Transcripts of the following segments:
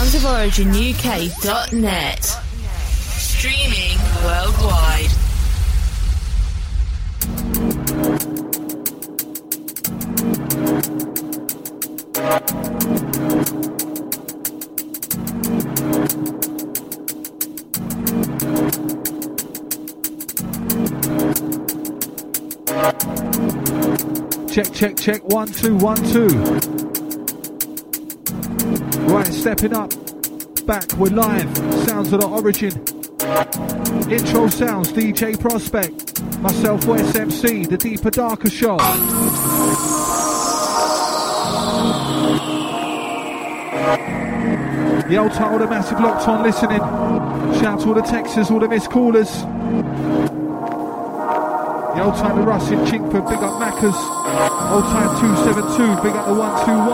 soundsoforiginuk.net. Streaming worldwide. Check, check, check. One, two, one, two. Right, stepping up. Back, we're live. Sounds of the origin. Intro sounds, DJ Prospect. Myself, West MC, the Deeper Darker Show. The old title, the massive locked on listening. Shout to all the Texas, all the missed callers. Old time the Russ in Chingford, big up Maccas. Old time 272, big up the 121.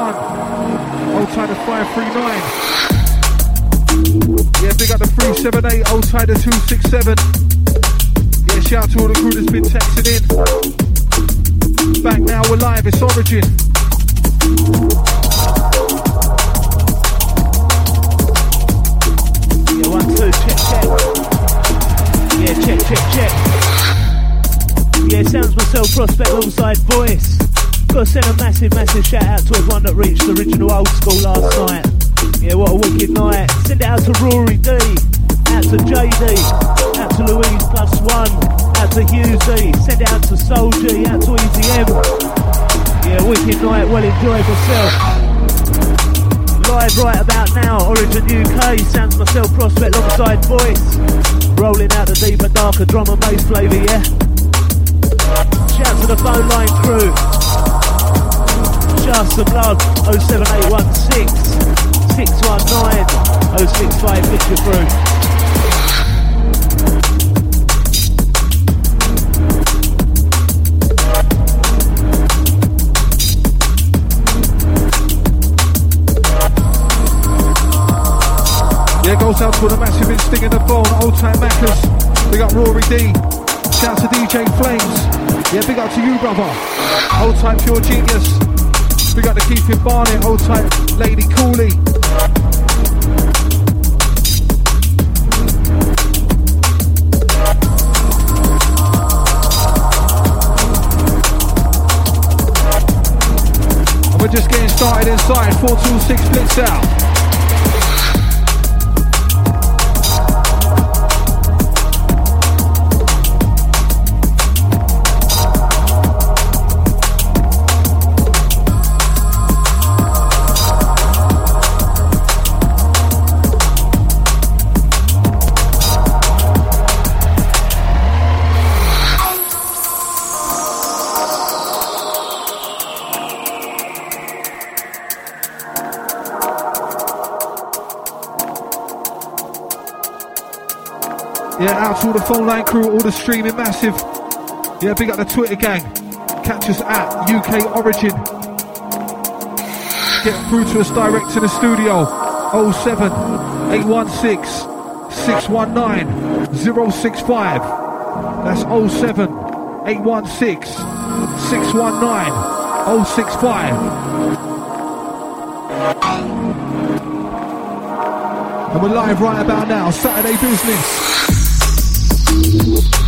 Old time the 539. Yeah, big up the 378, old time the 267. Yeah, shout out to all the crew that's been texting in. Back now, we're live, it's Origin. Yeah, one, two, check, check. Yeah, check, check, check. Yeah, sounds myself, Prospect alongside Voice. Gotta send a massive, massive shout out to everyone that reached the original old school last night. Yeah, what a wicked night. Send it out to Rory D, out to JD, out to Louise Plus One, out to Husey, send it out to Soul out to Easy. Yeah, wicked night, well enjoyed myself. Live right about now, Origin UK, sounds myself, Prospect alongside Voice. Rolling out the deeper, darker drum and bass flavour, yeah? Shout to the phone line crew. Just some love. 07816 619 065 picture through. Yeah, goes out to the massive in the phone, old time Maccas. Big got Rory D. Shout to DJ Flames. Yeah, big up to you, brother. Old time Pure Genius. Big up to Keith Barnett, old time Lady Cooley. And we're just getting started inside. 426 Blitz out. Yeah, out to all the phone line crew, all the streaming massive. Yeah, big up the Twitter gang. Catch us at UK Origin. Get through to us direct to the studio. 07 816 619 065. That's 07 816 619 065. And we're live right about now, Saturday business. Thank you.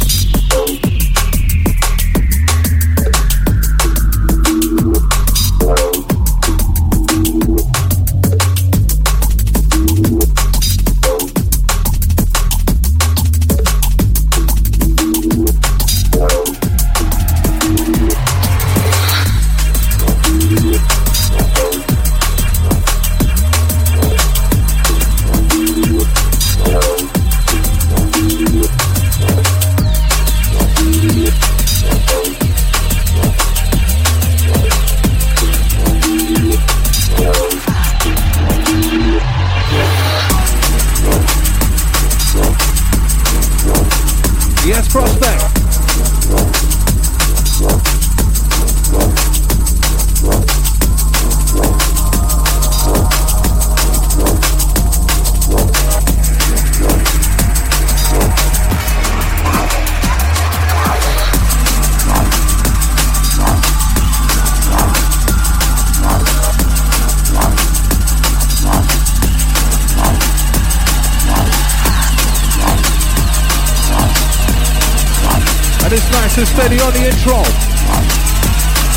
On the intro.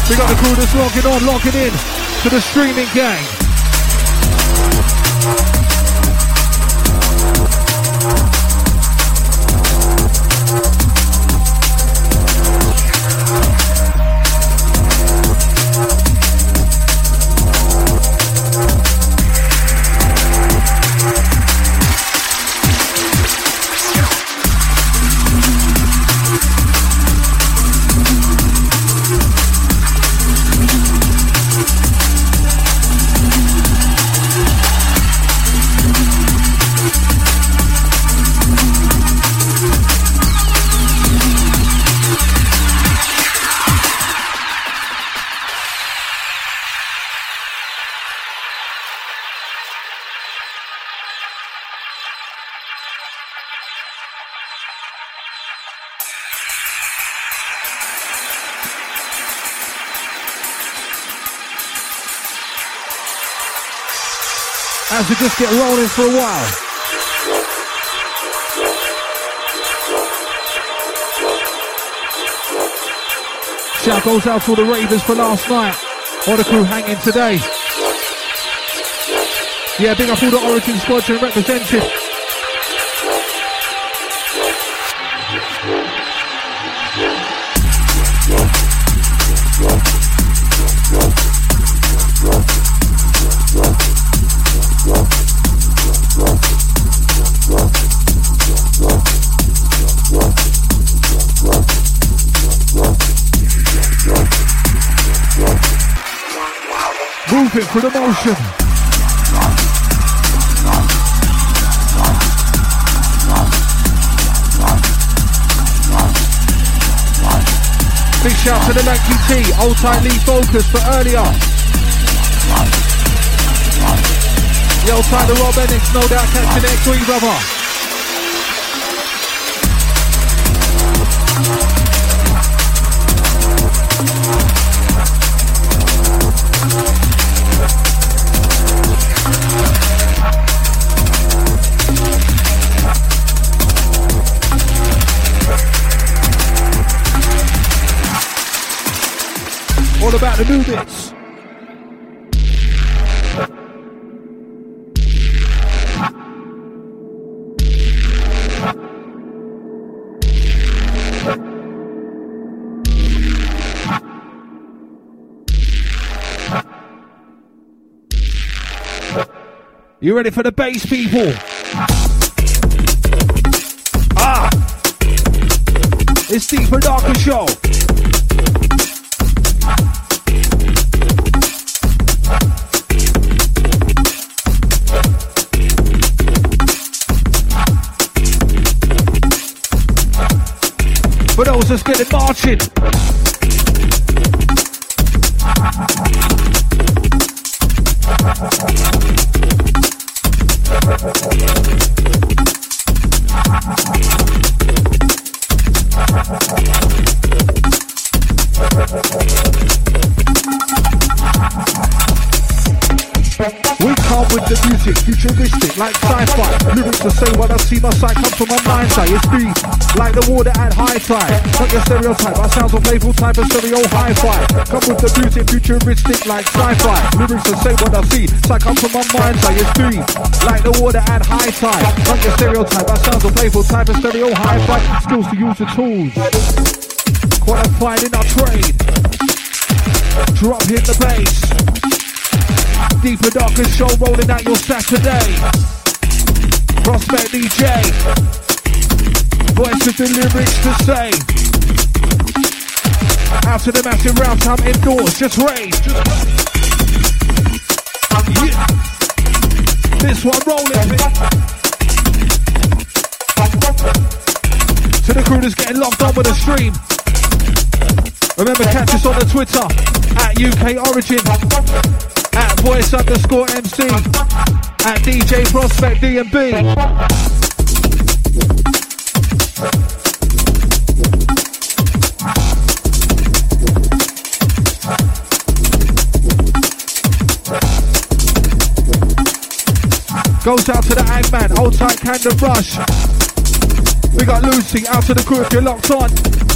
We got the crew that's logging on, logging in to the streaming gang. We just get rolling for a while. Shout goes out to all the ravers for last night. All the crew hanging today. Yeah, big up all the Origin Squadron representative. Moving for the motion. Big shout to the Lanky T, old time lead focus for earlier. The old time the Rob Enix, no doubt catching it, green brother. All about the new bits. You ready for the bass, people? Ah! It's Deeper Darker Show. For those that's getting marching. With the music, futuristic, like sci-fi. Lyrics the same when I see my sight come from my mind's eye. It's me, like the water at high tide. Not your stereotype, I sound of playful type of stereo hi-fi. Come with the music, futuristic, like sci-fi. Lyrics the same when I see sight come from my mind's eye. It's me, like the water at high tide. Not your stereotype, I sound of playful type of stereo hi-fi. Skills to use the tools. Qualified in our trade. Drop hit the bass. Deeper Darker Show rolling out your Saturday. Prospect DJ. Voice of the lyrics to say. Out to the massive round time indoors, just raise. Yeah. This one rolling. To the crew that's getting locked on with the stream. Remember, catch us on the Twitter at UK Origin at voice underscore MC, at DJ Prospect DNB. Goes out to the Angman, hold tight, Candon Rush. We got Lucy out to the crew if you're locked on.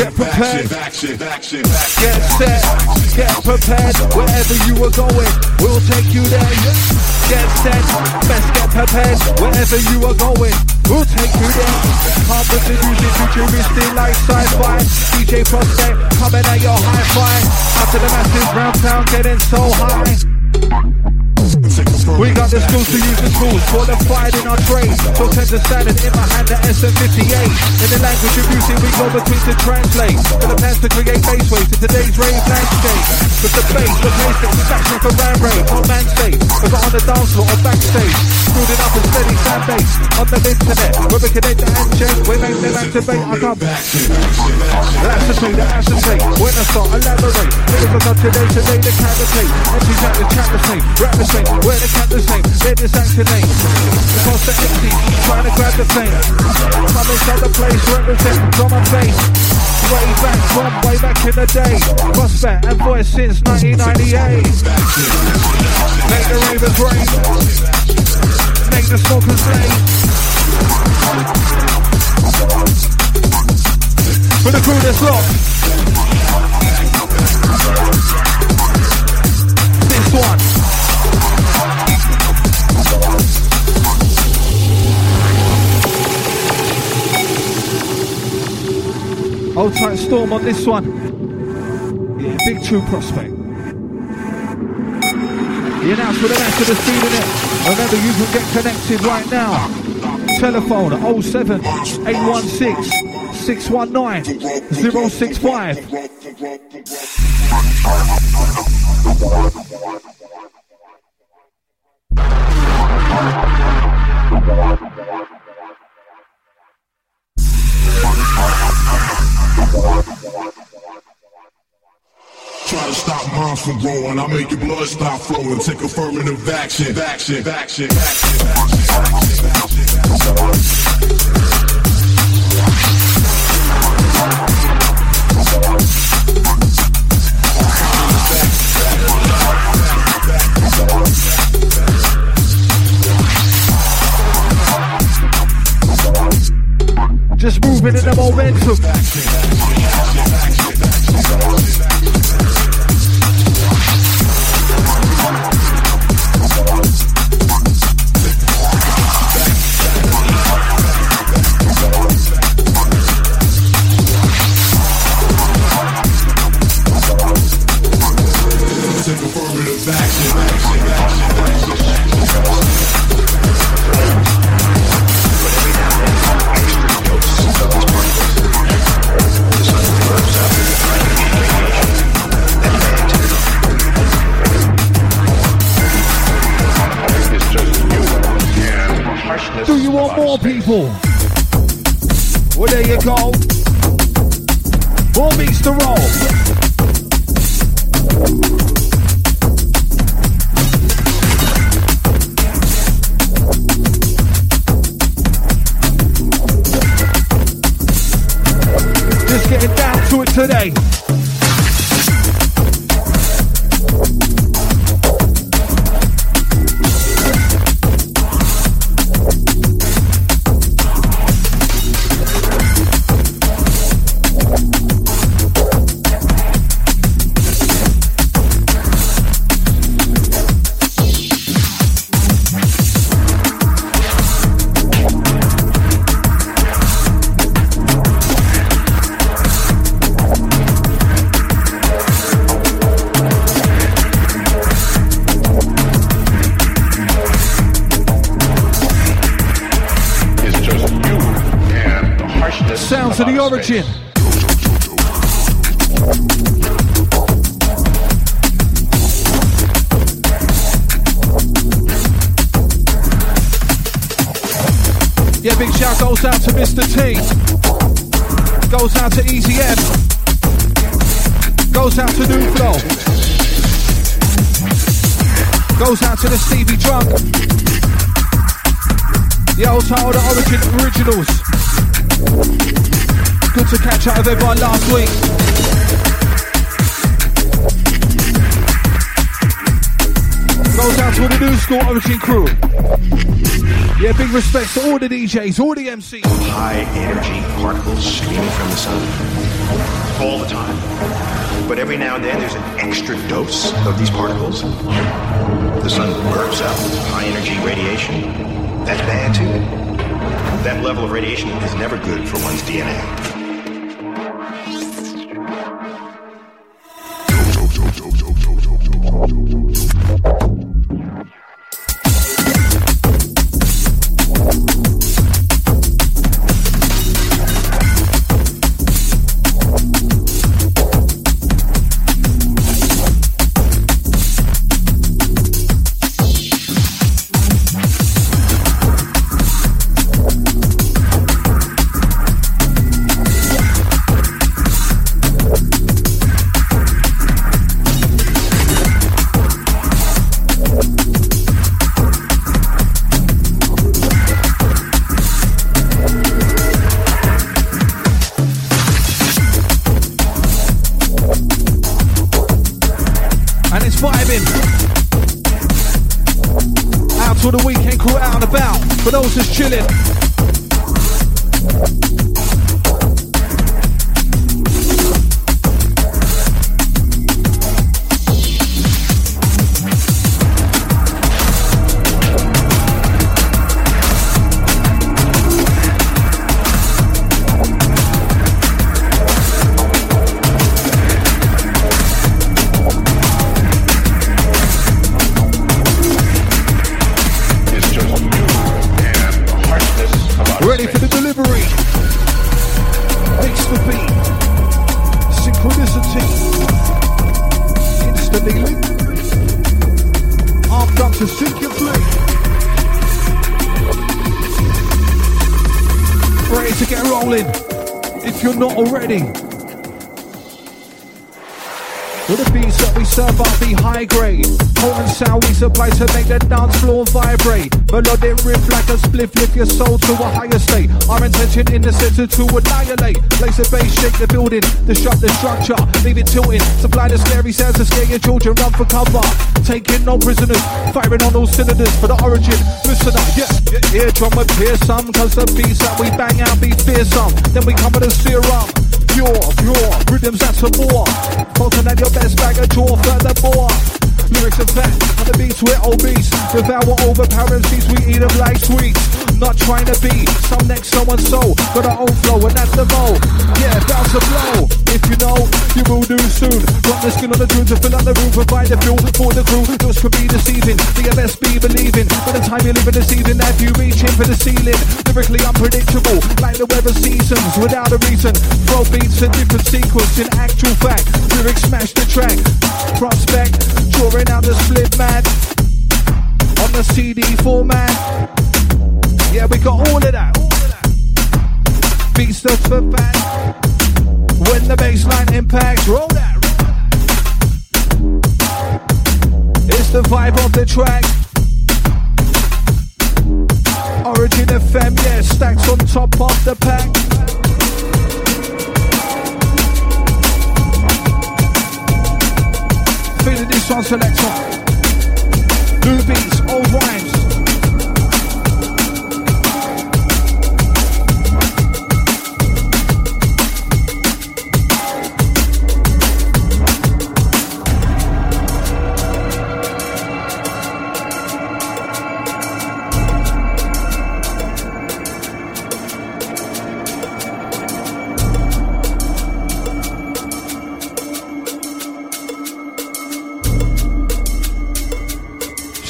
Get prepared. Get set. Get prepared. Wherever you are going, we'll take you there. Get set. Best get prepared. Wherever you are going, we'll take you there. Harvest the music futuristic like sci-fi. DJ Prospect coming at your hi-fi. After the masses round town getting so high. We got the skills to use the tools, for the fight in our trade, so tend to stand over tweets to translate. In the past to create baseways to today's rave landscape. With the bass, the bass, the satisfaction for ram rave. On man stage, whether on the dance floor or backstage. Building up a steady fan base on the internet. Where we connect the handshake, we make them activate. I come back. That's the thing that I should. When I start, elaborate. Niggas are not today, today they can't retain. Empties out the chat the same, rap the same, wear the cat the same, let this action name. Across the empty, trying to grab the fame. Come inside the place, represent, from my bass. Way back from way back in the day. Bust back and voice since 1998. Make the ravers rain. Make the smokers late. For the crew that's locked. This one. Hold tight Storm on this one. Yeah, big true prospect. The announcement of the the of in it. Remember, you can get connected right now. Telephone 07 816 619 065. stop minds from growing. I make your blood stop flowing. Take affirmative action, action, action, action, Just moving in the momentum. people. Well, there you go. Four beats to roll. Just getting down to it today. Sounds of the origin. Yeah, big shout goes out to Mr. T. Goes out to Easy M. Goes out to New Flow. Goes out to the Stevie Drunk. The old title, the Origin Originals. Good to catch up with everyone last week. Goes out to all the new school Origin crew. Yeah, big respects to all the DJs, all the MCs. High energy particles streaming from the sun all the time. But every now and then there's an extra dose of these particles. The sun burps out high energy radiation. That's bad too. That level of radiation is never good for one's DNA. Building, disrupt the structure, leave it tilting. Supply the scary sounds to scare your children, run for cover. Taking no prisoners, firing on all cylinders for the origin. Listen up, yeah, yeah, eardrum will pierce some, cause the beats that we bang out be fearsome. Then we come with a serum pure, pure rhythms that's a more. Falcon at your best bag of jaw furthermore. Lyrics are fat, on the beats we're obese. With our overpowering beats, we eat them like sweets. Not trying to be some next so and so. Got our own flow, and that's the mo. Yeah, bounce a blow. If you know, you will do soon. Got the skin on the tune to fill up the room, provide the fuel for the crew. Looks could be deceiving, the best be believing. By the time you live in this evening, that you reaching for the ceiling. Lyrically unpredictable, like the weather seasons, without a reason. Throw beats in different sequence, in actual fact. Lyrics smash the track. Prospect, drawing out the split man on the CD format. Yeah, we got all of that. Beats that's for fat. When the baseline impacts, roll that. It's the vibe of the track. Origin FM, yeah, stacks on top of the pack. Feeling this one selector. New beats, old rhymes.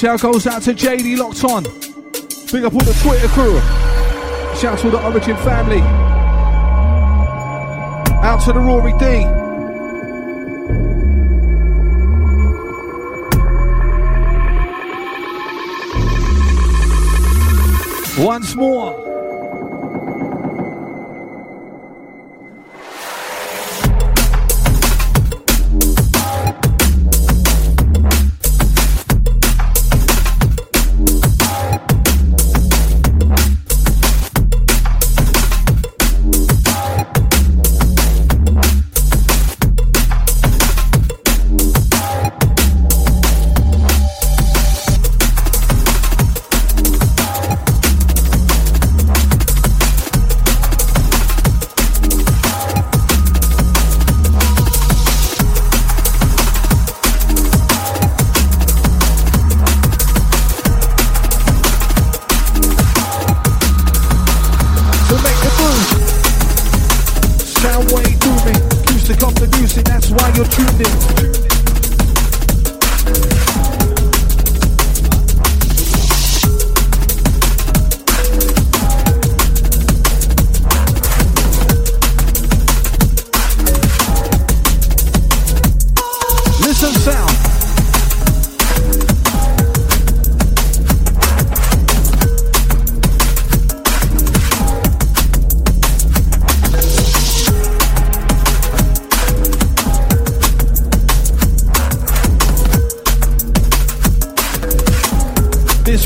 Shout goes out to JD locked on. Big up all the Twitter crew. Shout to the Origin family. Out to the Rory D. Once more.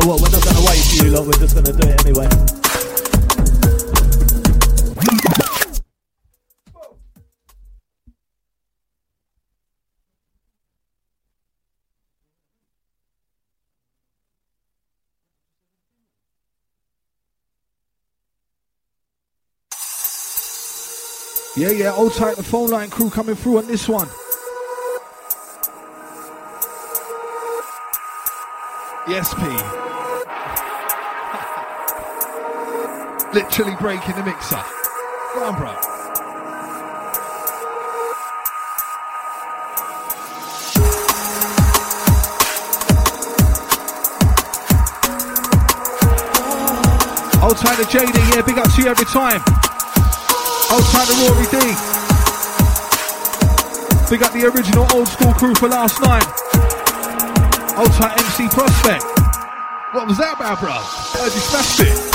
know what? We're not to wait for you lot. We're just to do it anyway. Yeah, yeah, old tight, the phone line crew coming through on this one. Yes, P. Literally breaking the mixer. Come on, bro. Old tight to JD, yeah, big up to you every time. Old time to Rory D. Big up the original old school crew for last night. Old time MC Prospect. What was that about, bro? I just smashed it.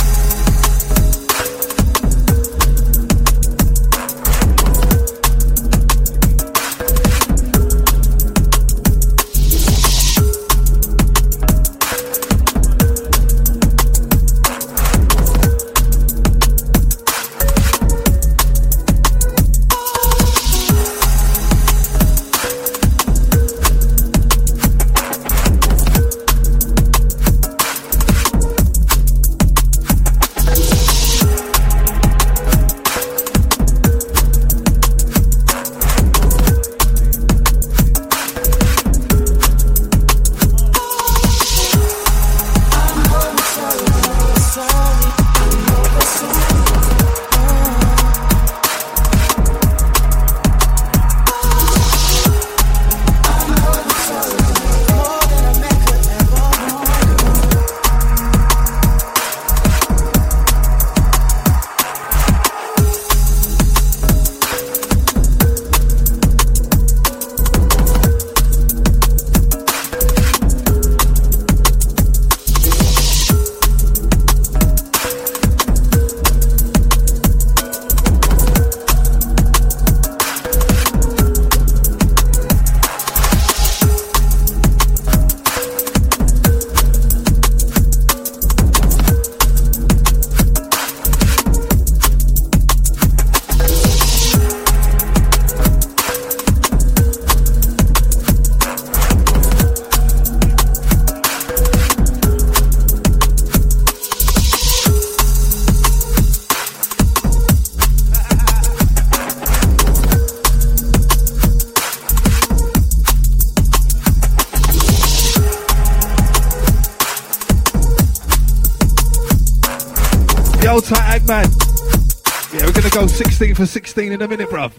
For 16 in a minute, bruv.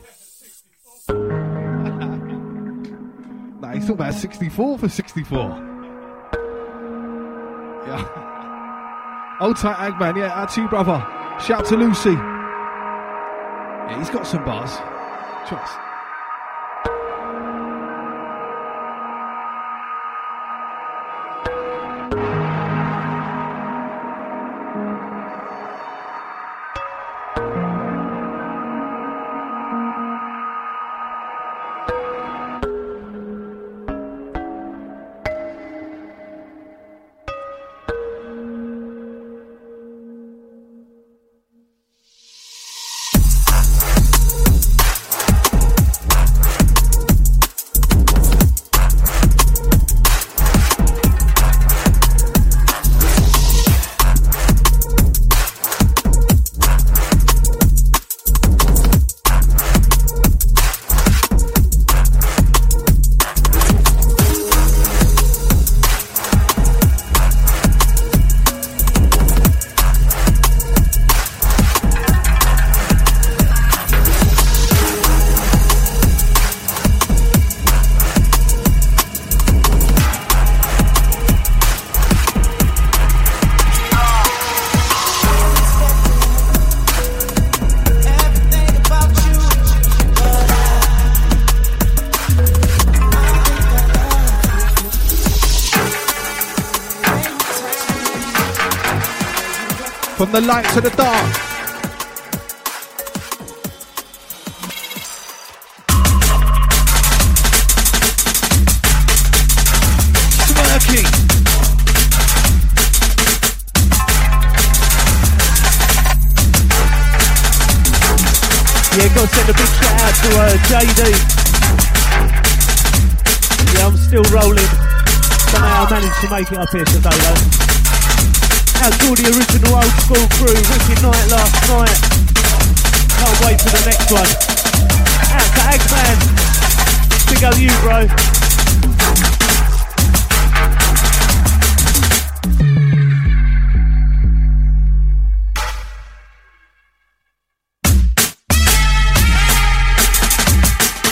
nah, he's talking about 64 for 64. Yeah. Old tight Agman, yeah, to you, brother. Shout to Lucy. Yeah, he's got some bars. Trust. From the light to the dark. Yeah, gotta send a big shout out to uh, JD. Yeah, I'm still rolling. Somehow I managed to make it up here today though. Out to all the original old school crew, wicked night last night. Can't wait for the next one. Out to Eggman. Big up you, bro.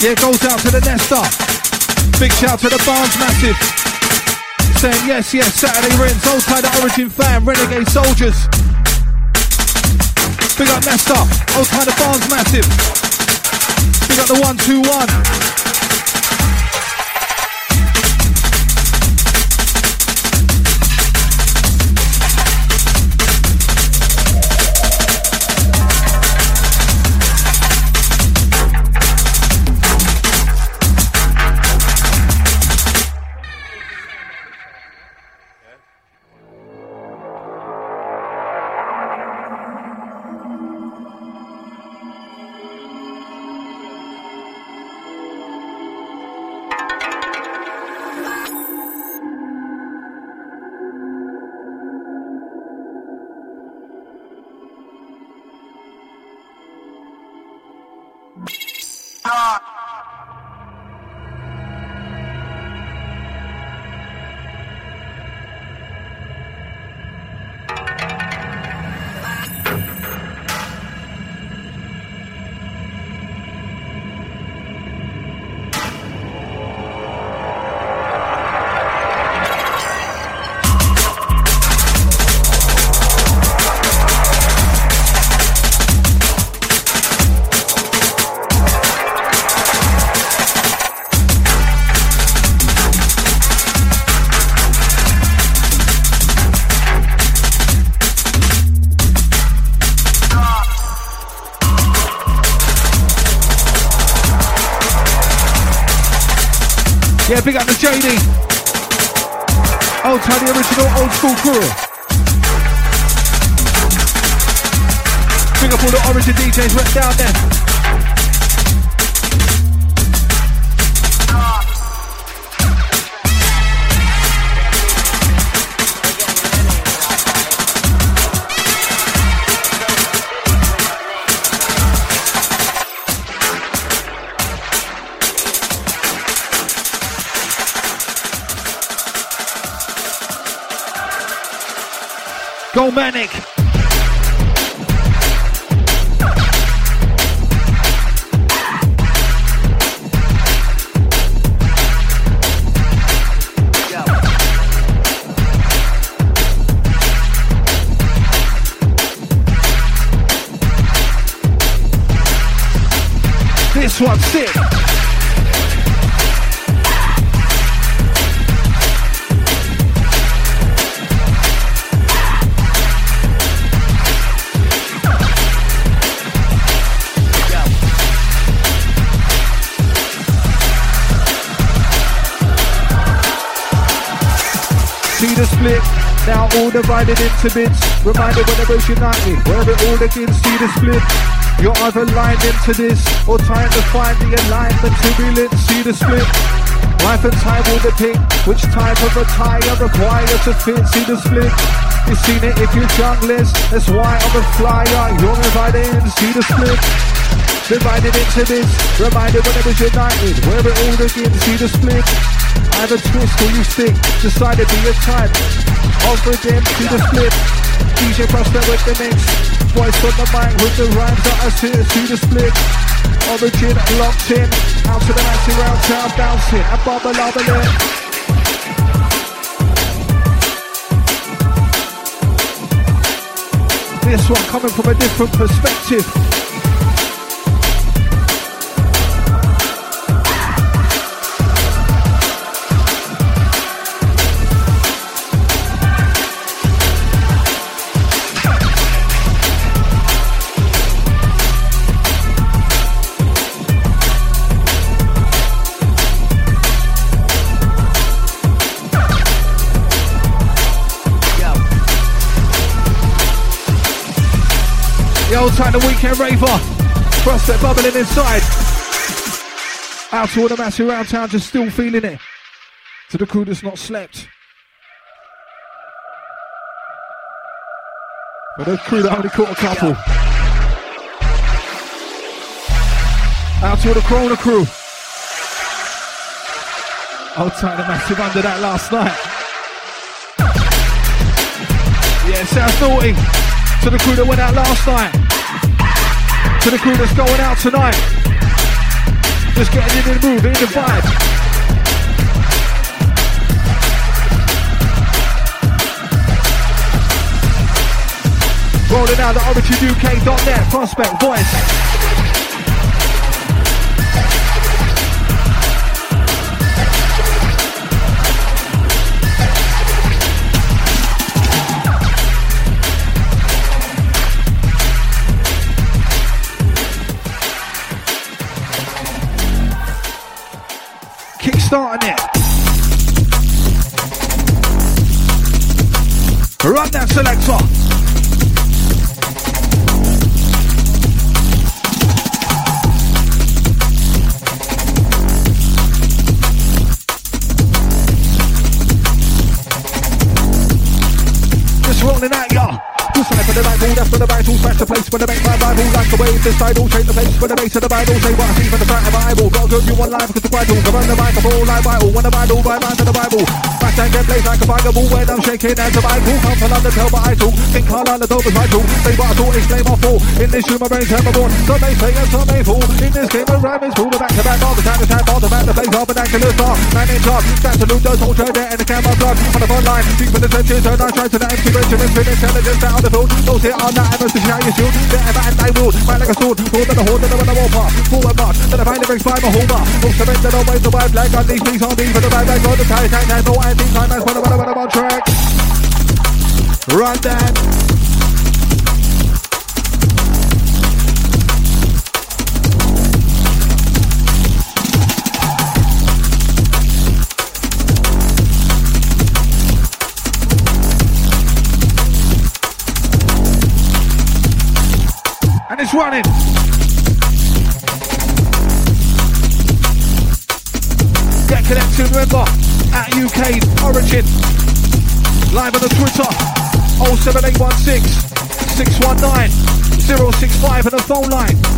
Yeah, goes out to the Nesta. Big shout to the Barnes Massive. Saying yes, yes, Saturday Rinse, Old Tide Origin fan, Renegade Soldiers. Big up Nesta, Old Tide Barnes Massive. Big up the 121. Yeah, big up the JD. Old Tiny Original Old School Crew. Big up all the Origin DJs right down there. manic. This one's sick. All divided into bits. Reminded when it was united, where it all again, see the split. You're either lined into this, or trying to find the alignment to be lit, see the split. Life and time will depict which type of attire required to fit, see the split. You've seen it if you're junglist, that's why I'm a flyer, you're invited in, see the split. Divided into this, reminded when it was united, where it all again, see the split. Either twist or you stick, decided to be your type. Over them, see the split. DJ Prospect with the mix. Voice on the mic with the rhymes that I see, see the split. Origin locked in, out to the maxi round town bouncing and bubble bubbling. This one coming from a different perspective. Time, the weekend raver. Prospect bubbling inside. Out to all the massive around town, just still feeling it. To the crew that's not slept. For the crew that only caught a couple. Out to all the Corona crew. Old time, the massive under that last night. Yeah, sounds naughty. To the crew that went out last night. To the crew that's going out tonight. Just getting in the mood, in the vibe. Rolling out the originuk.net prospect voice. Run that selector. The Bible, that's for the Bible, smash the place. For the make my Bible, like the wave, this tidal, change the place for the base of the Bible, say what I see for the front of the Bible, got good, you want live, because the Bible, come on the microphone, like Bible, when the Bible, by man to the Bible, back tank and blaze like a fireball, when I'm shaking and the Bible, come from London, tell what I talk, think on the dope is vital, say what I thought, explain my fall, in this room, my brain's terrible, some may say and some may fall, in this game, of rhyme is full, back to back, all the time, the time, all the back, the place, all vernacular star, man in charge, stand to lose, those whole turn there, and the camera plug, on the front line, deep in the trenches, turn I try to the empty Benjamin, spin intelligence out of the field, those here are not ever to shout your shield, they're ever and I will, fight like a sword, hold to the hold, and the wall part, forward march, then I find the brings by my up, most surrender, no way to buy black, on these things on these, for the bad guys, on the tie, time, time, no anti, time, man, when I'm when I'm on track, run that. Running. Get connected, remember, at UK Origin. Live on the Twitter, 07816 619 065 and the phone line.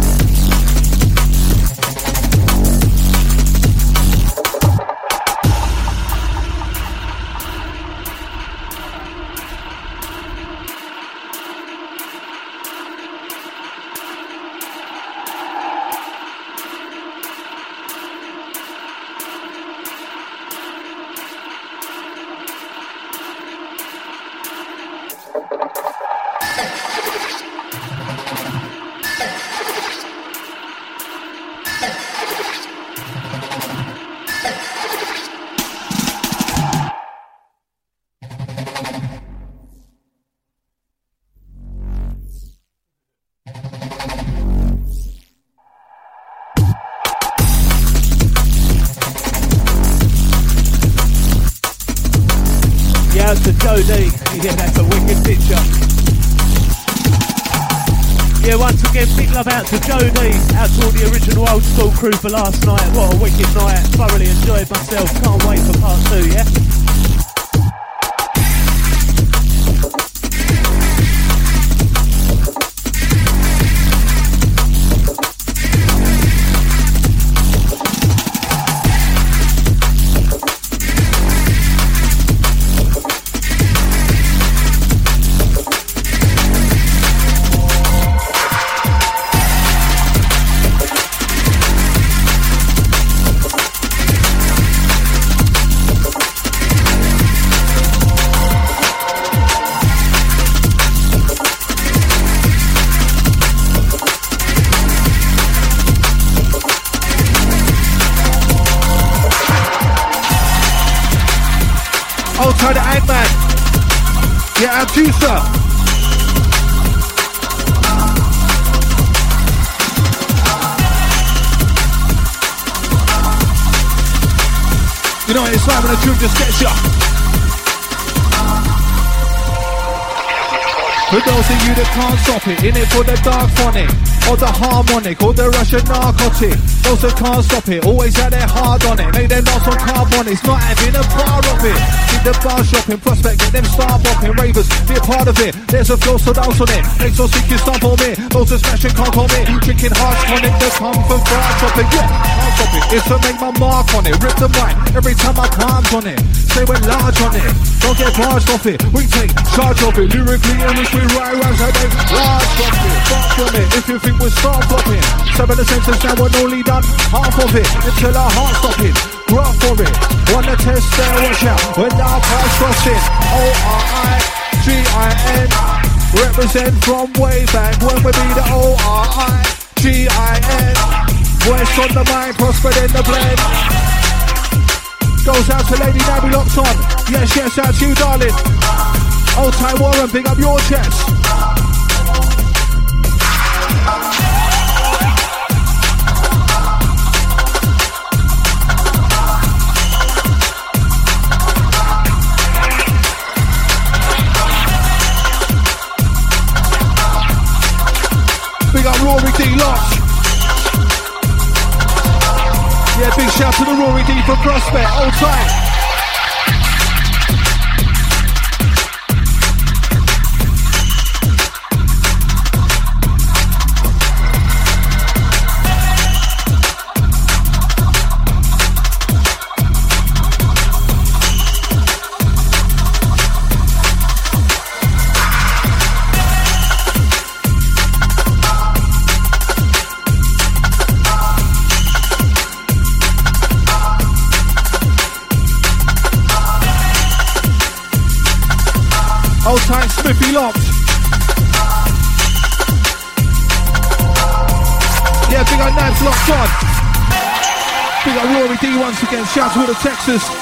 Crew for last night. The harmonic, or the Russian narcotic. That can't stop it, always had their hard on it. Make their not on carbon. It's not having a bar of it. Keep the bar shopping, prospect, get them star bopping. Ravers, be a part of it. There's a flow so dance on it. Makes us think you stomp on me. Those that smashing can't call me. Drinking hard tonic, they come from far dropping. Yeah, can't stop it. It's to make my mark on it. Rip the mic every time I climb on it. Say we're large on it. Don't get barged off it. We take charge of it. Lyrically, and we right rounds like they large from it, far from it. If you think we're start flopping, seven the senses now we're only done half of it until our heart stopping. Rock for it, wanna test there, watch out when our paths crossing. O R I G I N represent from way back when we be the O R I G I N. West on the mind, prospered in the blend. Goes out to Lady Nabby locked on. Yes, yes, that's you, darling. Old time Warren, pick up your chest. Yeah, big shout to the Rory D from Prospect. Old time. Smithy locked. Yeah, big up Nance locked on. Big up Rory D once again. Shouts to all the Texas.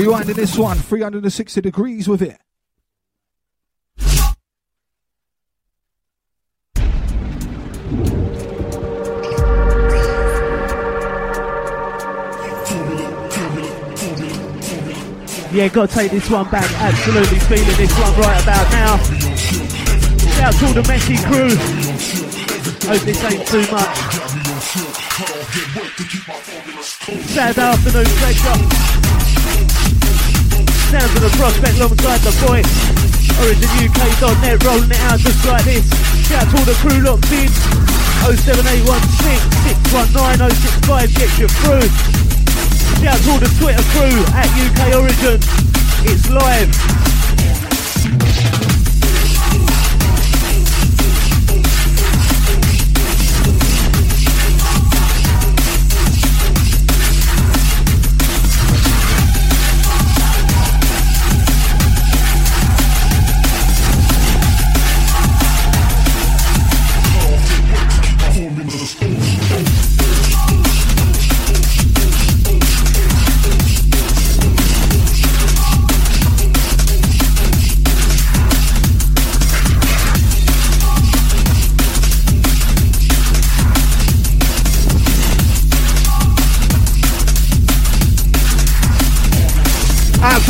Rewinding this one, 360 degrees with it. Yeah, gotta take this one back. Absolutely feeling this one right about now. Shout out to all the messy crew. Hope this ain't too much. Saturday afternoon pleasure. Sounds of the prospect alongside the voice. OriginUK.net rolling it out just like this. Shout out to all the crew locked in. 07816 619 065 get you through. Shout out to all the Twitter crew at UK Origin. It's live.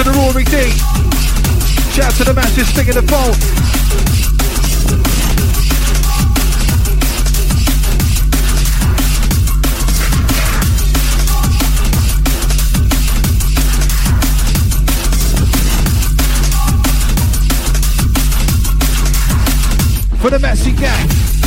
To the Rory D. Shout to the massive stick in the phone. For the messy gang.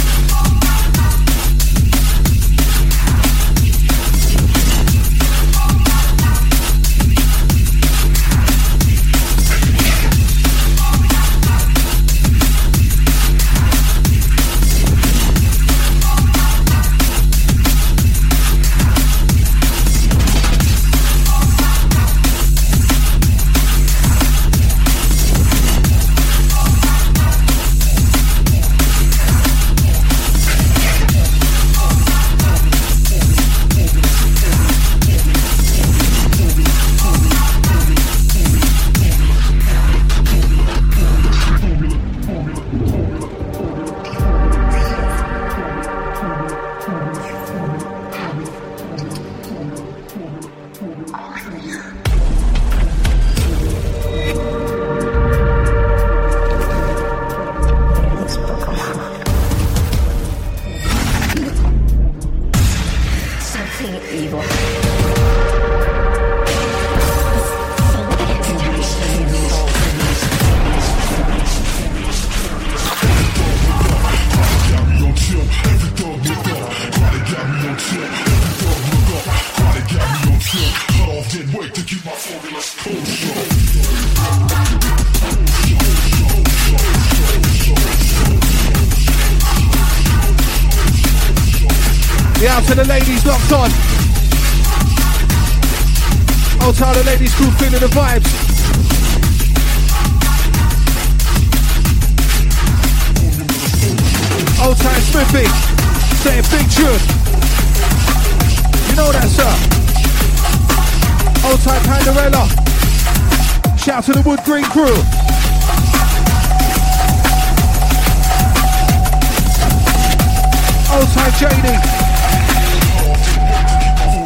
out to the ladies locked on. Old time the ladies crew feeling the vibes. Old time Smithy saying big truth. You know that, sir. Old time Pandarella. Shout to the Wood Green crew. Old time Janie.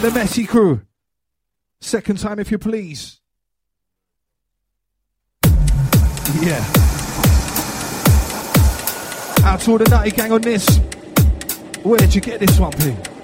the messy crew. Second time, if you please. Yeah. Out to all the nutty gang on this. Where'd you get this one, please?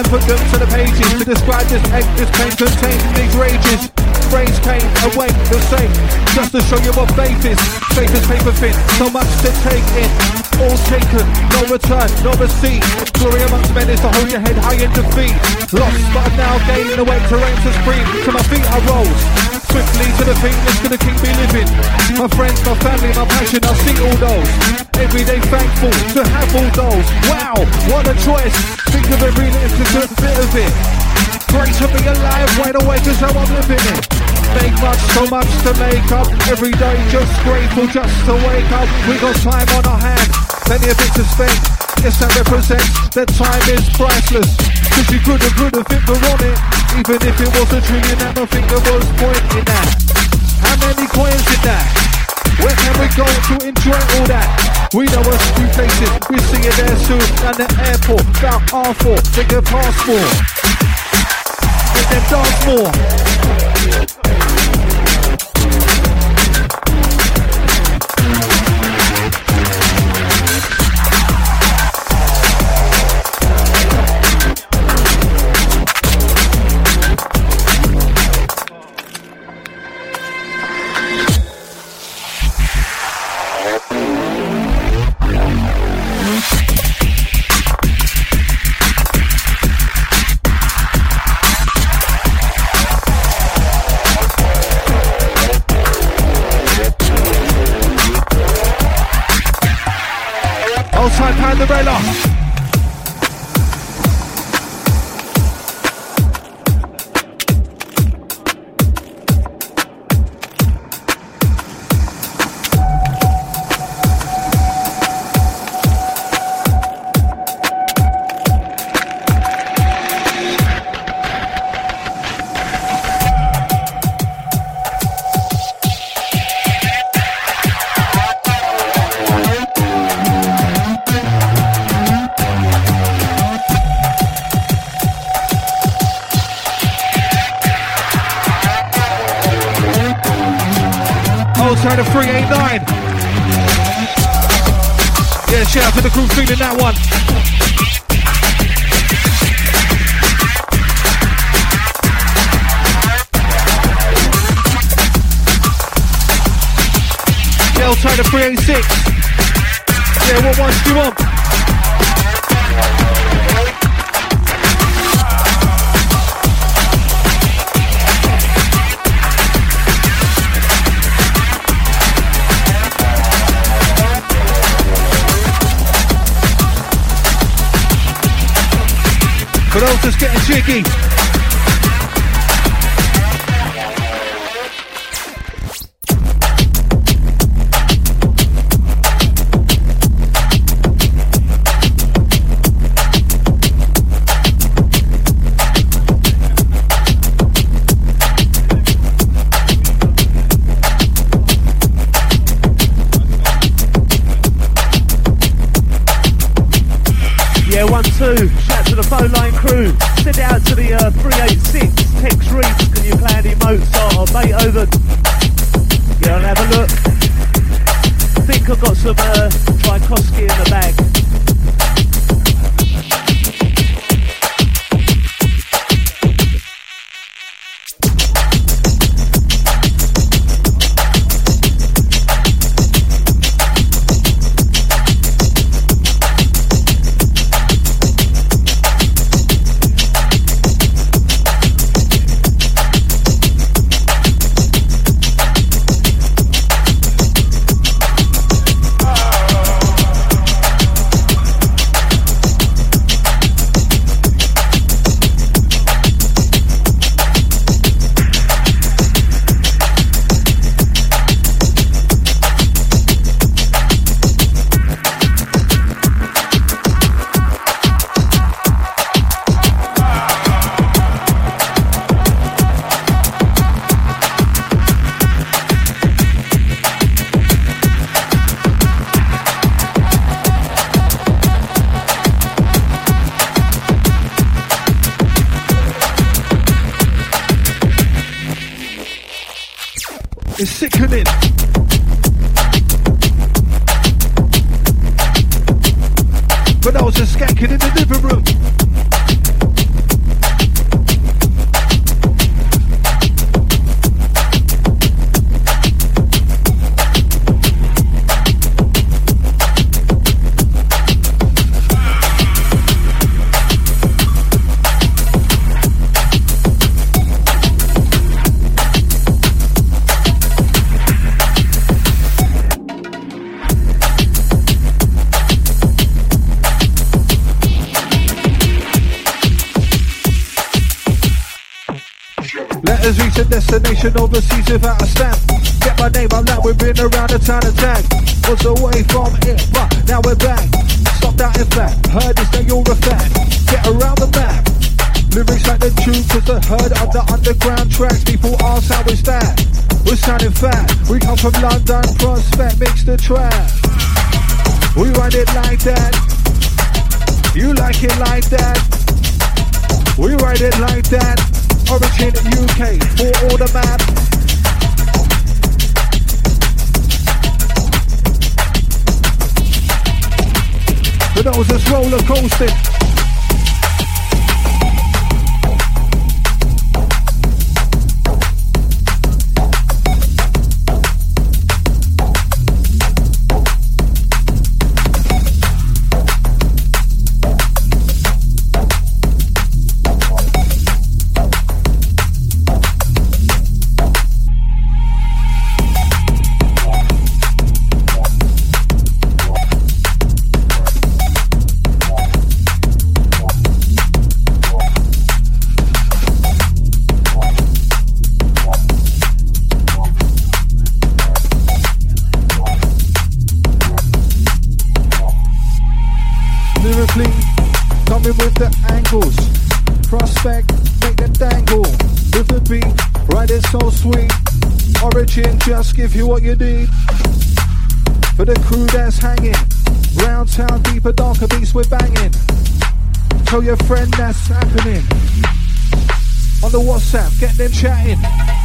And put them to the pages to describe this egg, this pain contained in these rages. Brains pain, away, the same, just to show you what faith is. Faith is paper thin, so much to take in. All taken, no return, no receipt. Glory amongst men is to hold your head high in defeat. Lost, but I'm now gaining the weight to supreme. To my feet I rose, swiftly to the thing that's gonna keep me living. My friends, my family, my passion, I see all those. Every day thankful to have all those. Wow, what a choice. Think of every little bit of it. Great to be alive, wide awake is how I'm living it. Make much, so much to make up. Every day just grateful just to wake up. We got time on our hands, it to spend. Yes, that represents that time is priceless. Cause you could have, could have finger on it. Even if it was a trillion and my finger was pointing at. How many coins did that? Where can we go to enjoy all that? We know a few places, we see it there soon. At the airport, about R4, take your passport. And then dance more. Outside Pandarella. Yeah, one, two. Shout to the phone line crew. Send it out to the uh, 386. Text reads, can you play any Mozart or Beethoven? Yeah, I'll have a look. I think I've got some uh, Tchaikovsky in the bag. The town tag. Was away from it, but now we're back. Stop that in fact, heard this that you're a fan. Get around the map. Lyrics like the truth cause the heard of the underground tracks. People ask how is that? We're sounding fat. We come from London, prospect, mix the track. We run it like that. You like it like that. We ride it like that. Origin UK for all the map. Roller deeper, darker beats we're banging. Tell your friend that's happening. On the WhatsApp, get them chatting.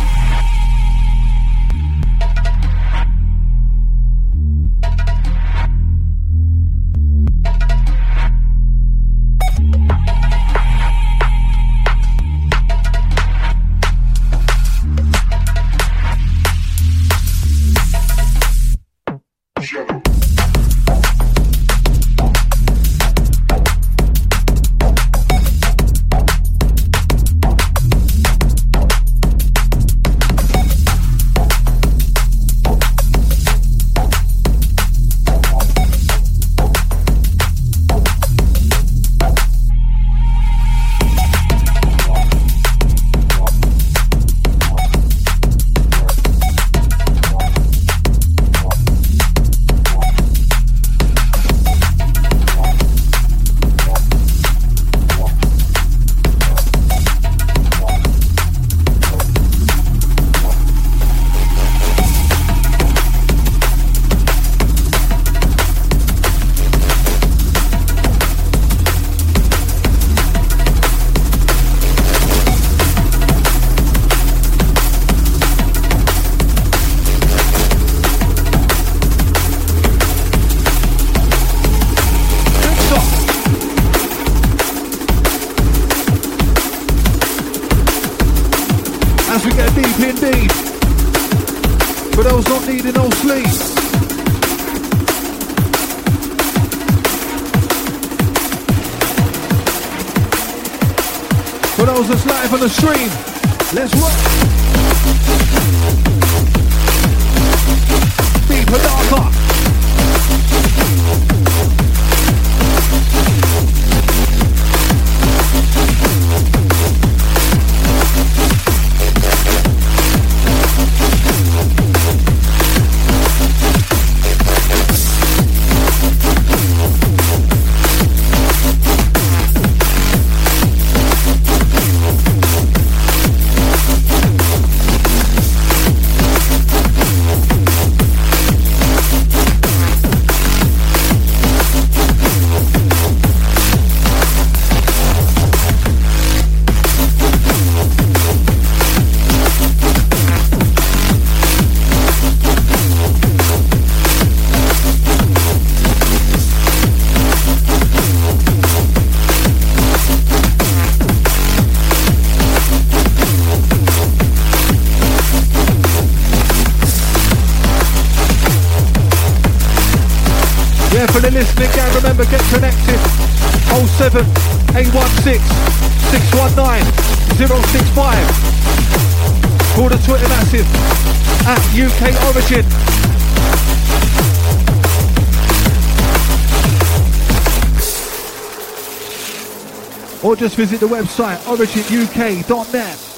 Remember, get connected. 07 816 619 065. Call the Twitter massive at UK Origin. Or just visit the website originuk.net.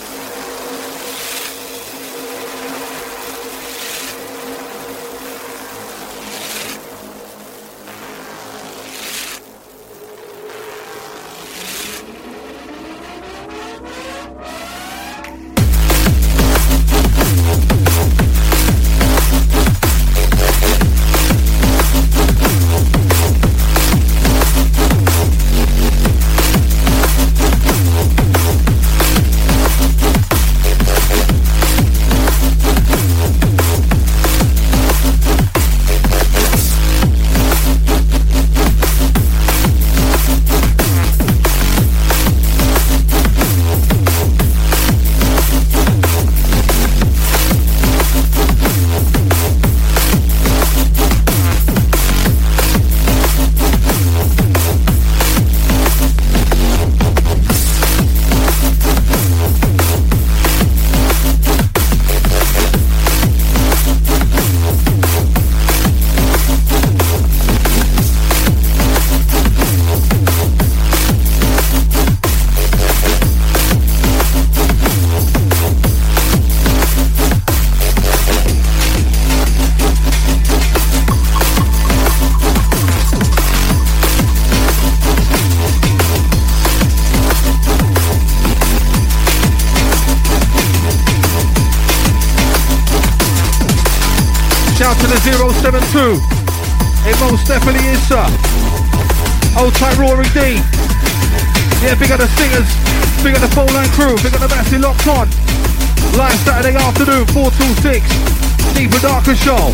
It most definitely is, sir. Old tight Rory D. Yeah, big up the singers, big up the full line crew, big up the massive locked on. Live Saturday afternoon, 4 to 6. Steve and Darker Show.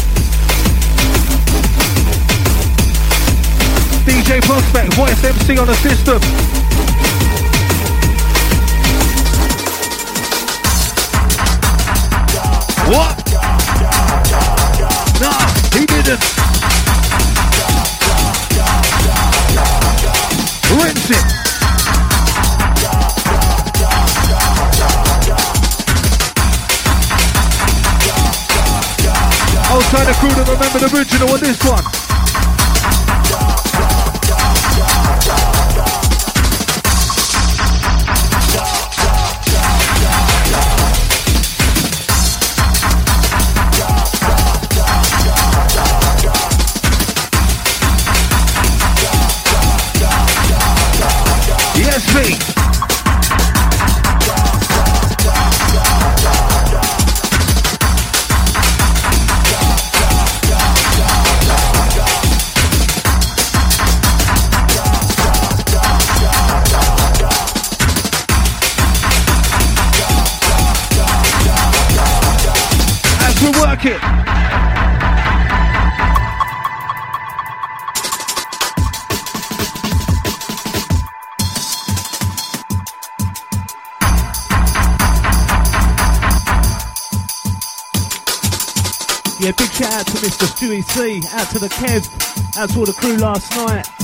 Out to the Kev, out to all the crew last night.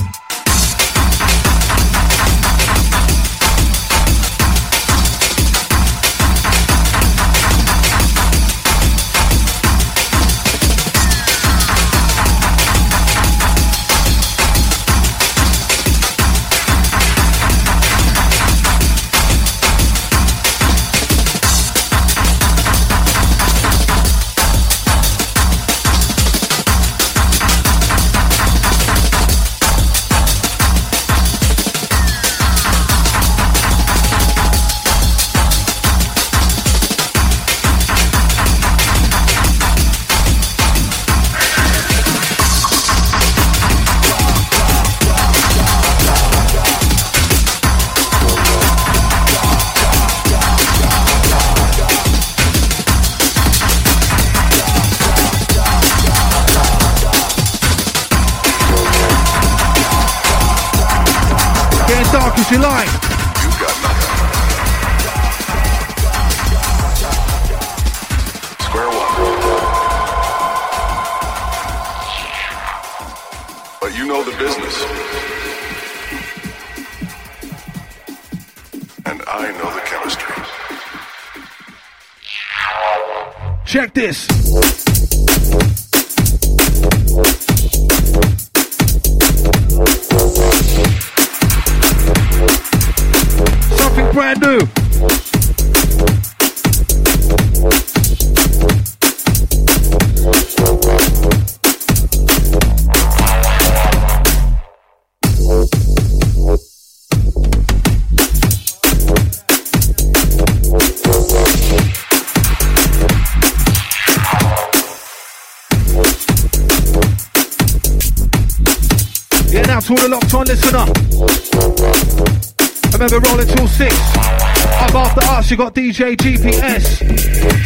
You got DJ GPS,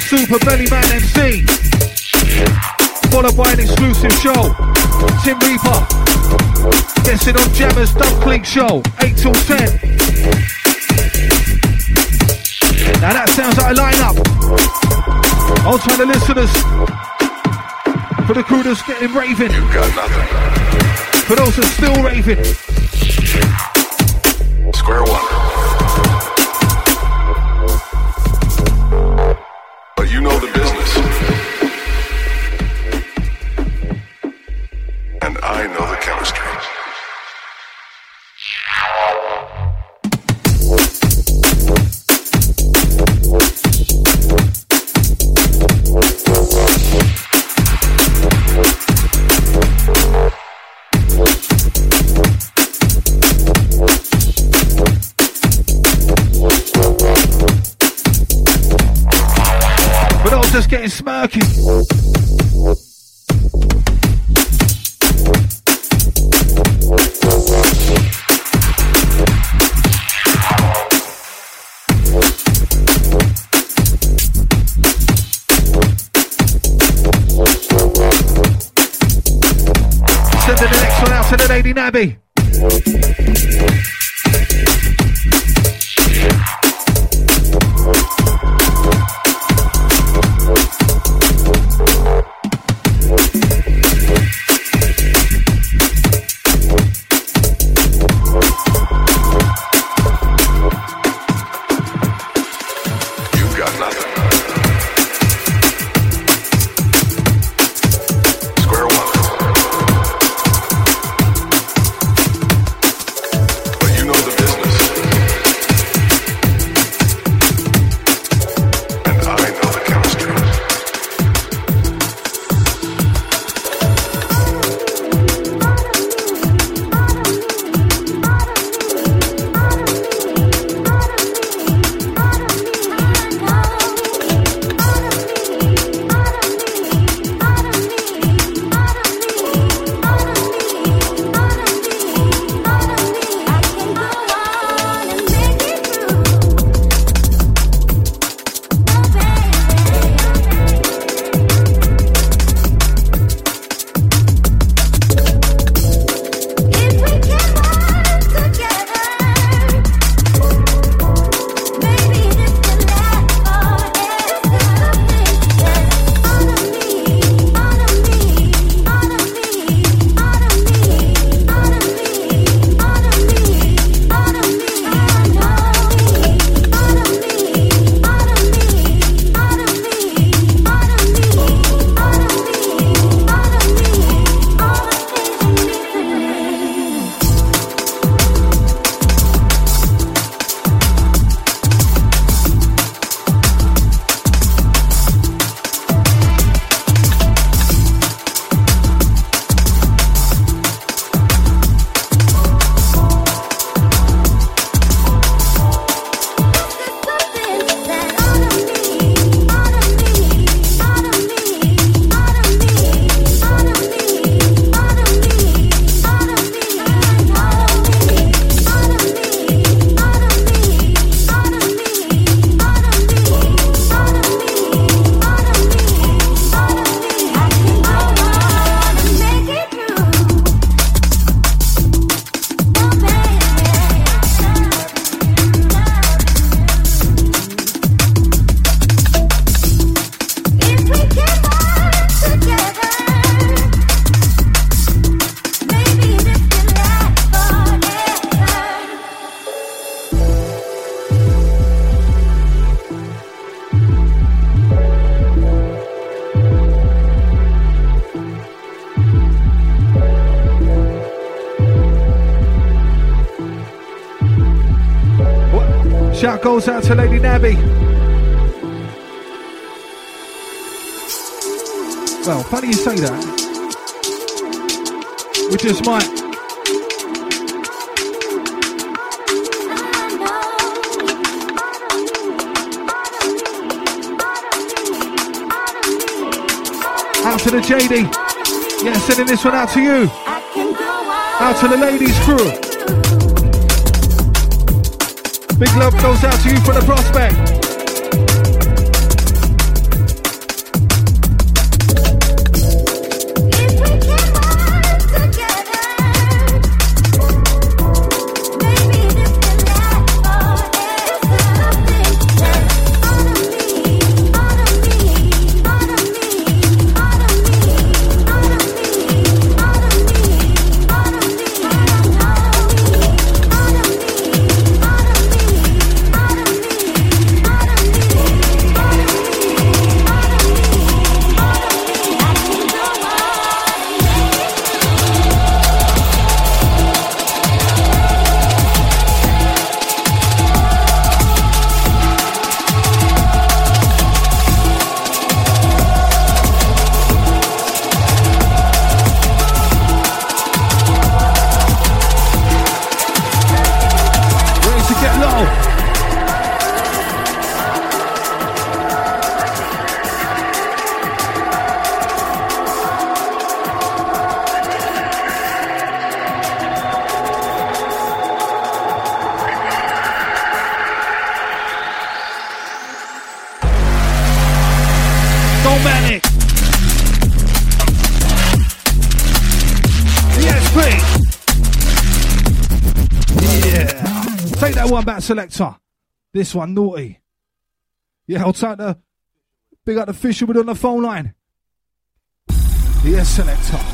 Super Belly Man MC, followed by an exclusive show. Tim Reaper, guessing on Jammers Dub Click Show, 8 till 10. Now that sounds like a lineup. I'll try the listeners. For the crew that's getting raving. You got nothing. For those that still raving. One out to you. Out to the ladies crew. Big love goes out to you for the prospect. Selector. This one, naughty. Yeah, I'll take the big up the fisherman on the phone line. Yes, selector.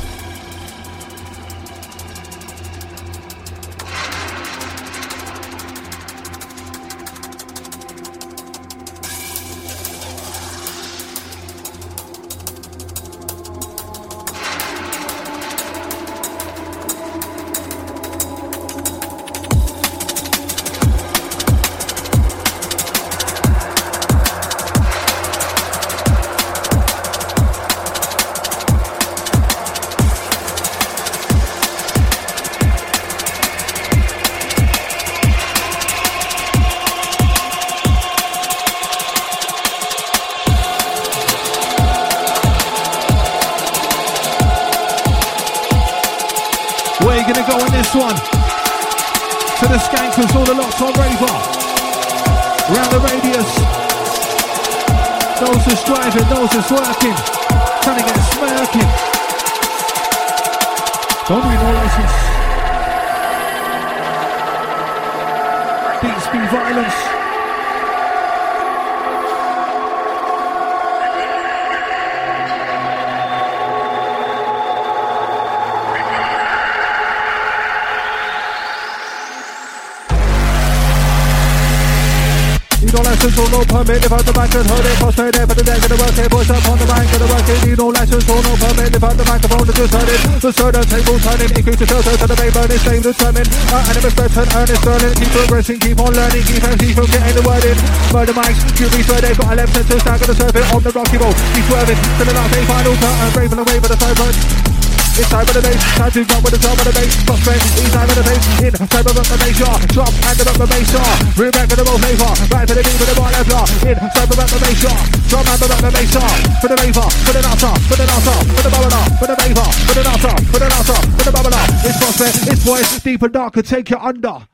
Permit if I'm the mic and heard it Prostrate it, but the deck of the work it Voice up on the mic and the work it Need no license or no permit if I'm the microphone to just turn it. The certain table turning Increase the filter to the main burning Staying determined Our enemies threaten, earnest sterling Keep progressing, keep on learning Keep MC from getting the word in. Murder mics, QB swear they've got a left sensor Stack on the surface on the rocky road Keep swerving, to the last day final turn Raving away with the side it's time for the bass, time to jump with the drum of the bass. It's time for the bass. In time of the bass jar, drop and the the bass jar. Bring back to the most flavor, right to the beat with the bar left In time of the bass jar, drop and the the bass jar. For the raver, for the dancer, for the dancer, for the bubbler, for the raver, for the dancer, for the dancer, for the bubbler. It's prospect, it's voice, deep and dark, could take you under.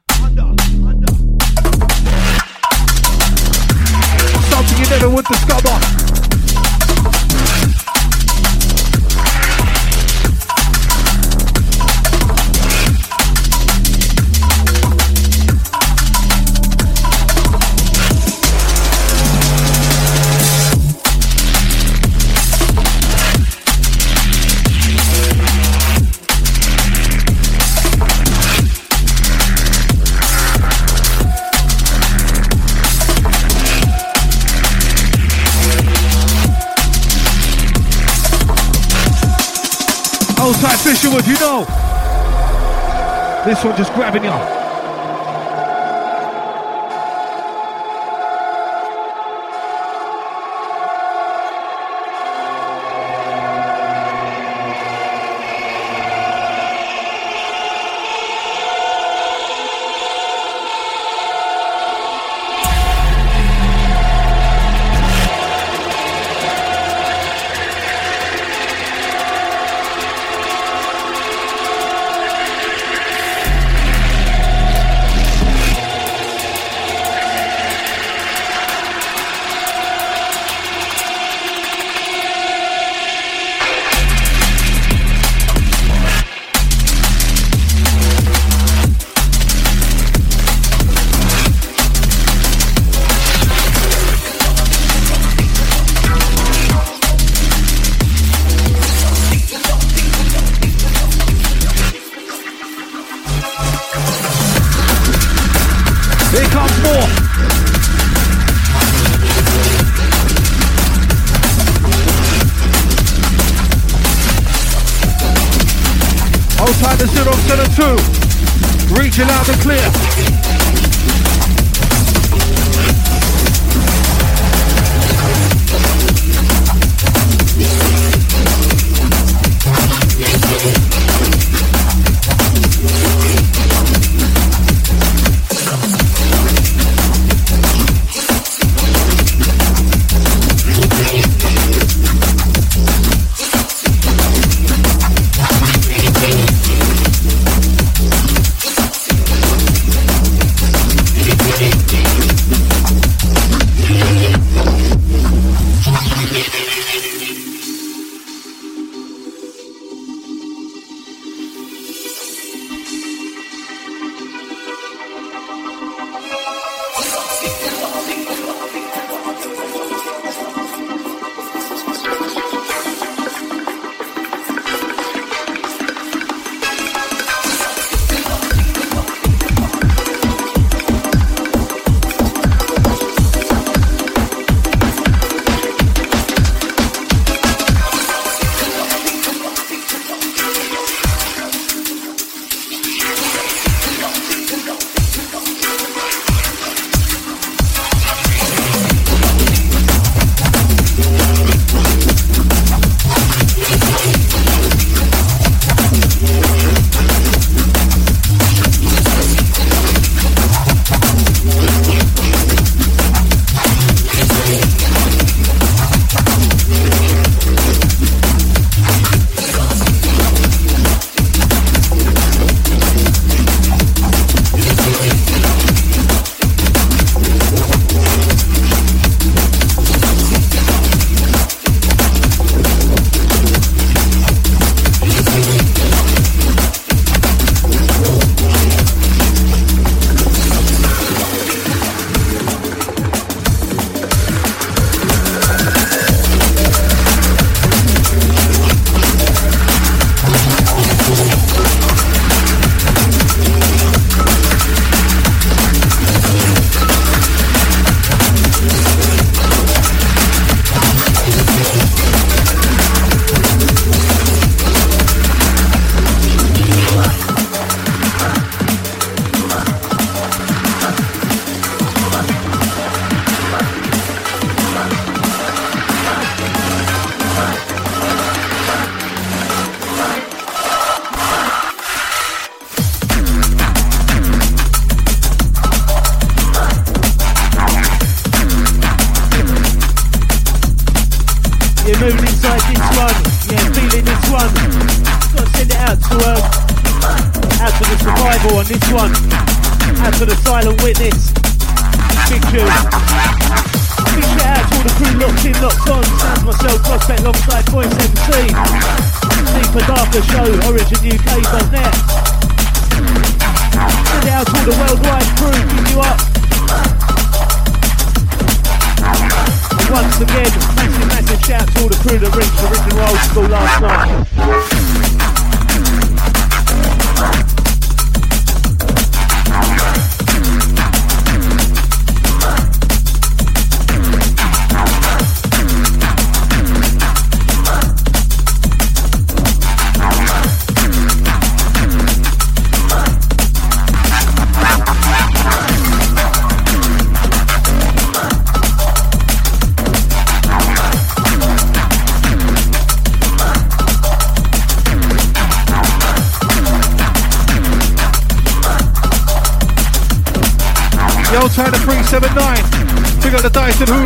Something you never would discover. Outside Fisherwood, you know. This one just grabbing you.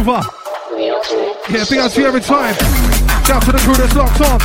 groover. Yeah, big ups to you every time. Shout out to the crew that's locked on.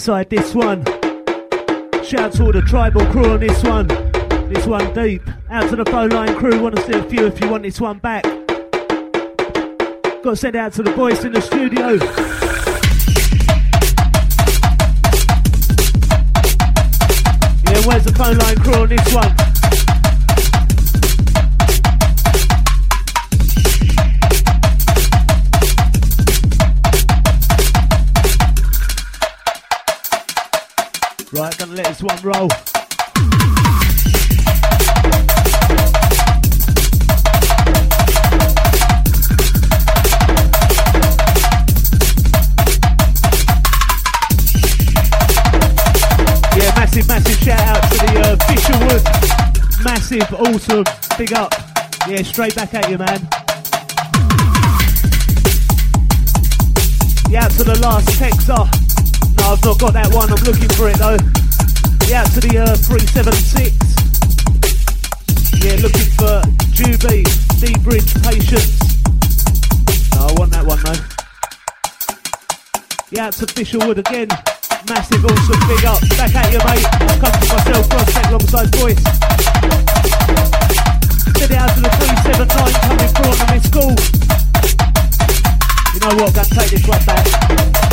Inside this one. Shout to all the tribal crew on this one. This one deep. Out to the phone line crew. Want to see a few if you want this one back. Got to send out to the boys in the studio. Yeah, where's the phone line crew on this one? Gonna let this one roll. Yeah, massive, massive shout out to the uh, Fisherwood. Massive, awesome, big up. Yeah, straight back at you, man. Yeah, to the last Texar. No, I've not got that one. I'm looking for it though. Yeah, to the uh, 376. Yeah, looking for Jubei, D Bridge, Patience. No, I want that one though. Yeah, to Fisherwood again. Massive, awesome, big up. Back at you, mate. Come to myself, Prospect alongside Voice. Send it out to the 379 coming on the missed call. You know what? To take this one back.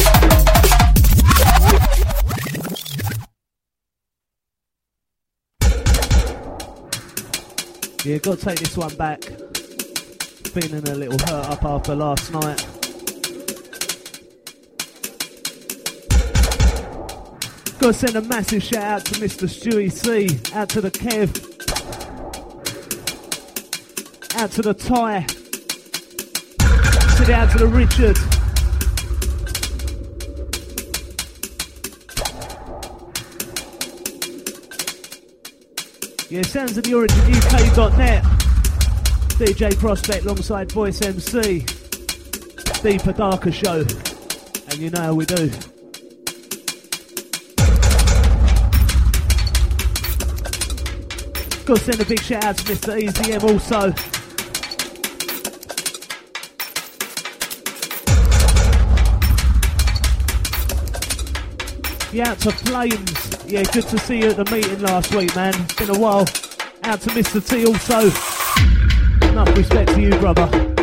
Yeah, got to take this one back. Feeling a little hurt up after last night. Got to send a massive shout out to Mr. Stewie C. Out to the Kev. Out to the Ty. Out to the Richard. Yeah, sounds of the origin UK.net. DJ Prospect alongside Voice MC. Deeper Darker Show. And you know how we do. Got to send a big shout out to Mr. EZM also. Yeah, out to Flames. Yeah, good to see you at the meeting last week, man. It's been a while. Out to Mr. T also. Enough respect to you, brother.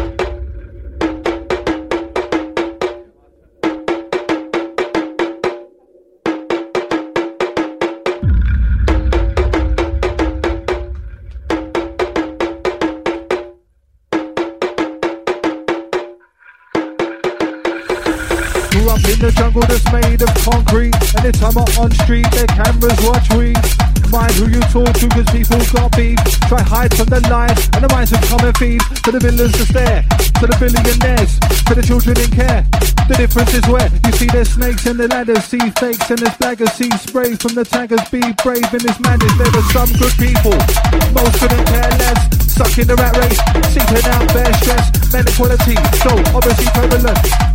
Jungle that's made of concrete. Anytime I'm on street, their cameras watch we. Mind who you talk to, cause people got beef. Try hide from the lies, and the minds will come and feed. To the villains to stare, to the billionaires, to the children in care. The difference is where you see there's snakes in the ladders, see fakes and there's blaggers, see spray from the taggers. Be brave in this madness. There are some good people, most couldn't care less. Stuck in the rat race, seeking out bare stress, men equality, so obviously prevalent.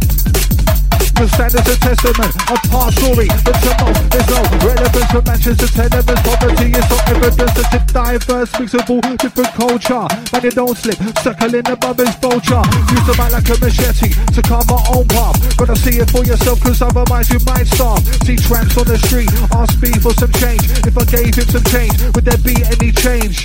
Stand as a testament of past glory. But to most, there's no relevance for Manchester tenements. Poverty is not evidence that it's diverse, mixable, different culture. Man, you don't slip, circling above his vulture. Use the mic like a machete to carve my own path. Gotta see it for yourself, cause otherwise you might starve. See tramps on the street, ask me for some change. If I gave him some change, would there be any change?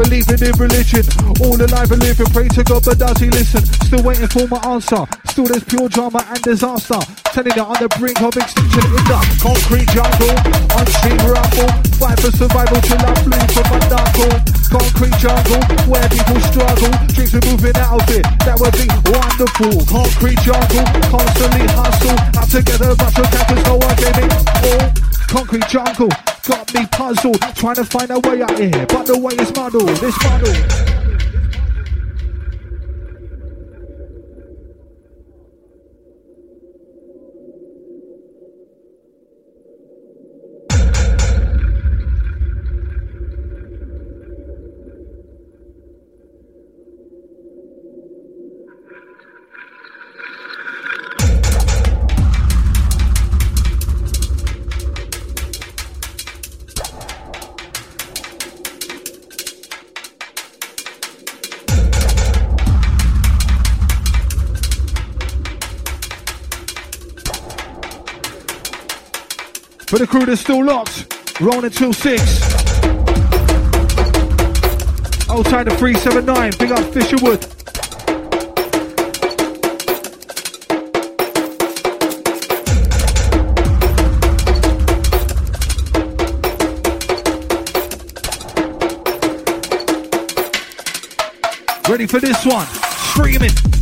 Believing in religion, all alive and living, pray to God, but does he listen? Still waiting for my answer. Still there's pure drama and disaster. Telling it on the brink of extinction in the concrete jungle. On street rumble, fight for survival till I flee from my knuckle. Concrete jungle, where people struggle. Dreams are moving out of it, that would be wonderful. Concrete jungle, constantly hustle. Out together, but your captors, no one gave it all. Concrete jungle got me puzzled, trying to find a way out of here, but the way is muddled. This muddled. The crew that's still locked, rolling until 6. Outside the 379, big up Fisherwood. Ready for this one? Screaming.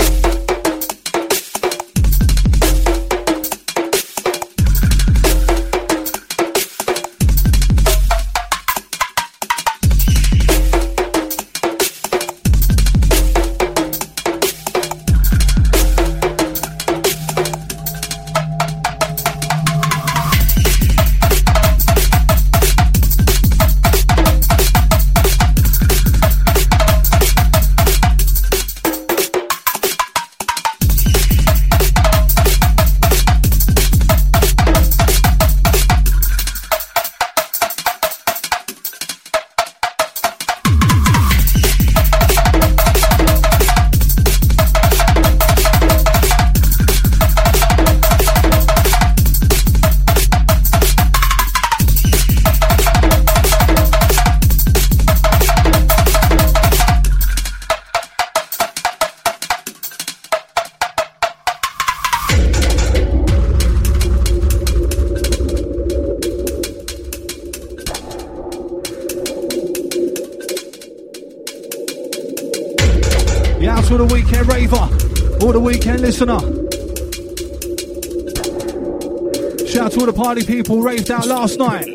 Party raved out last night.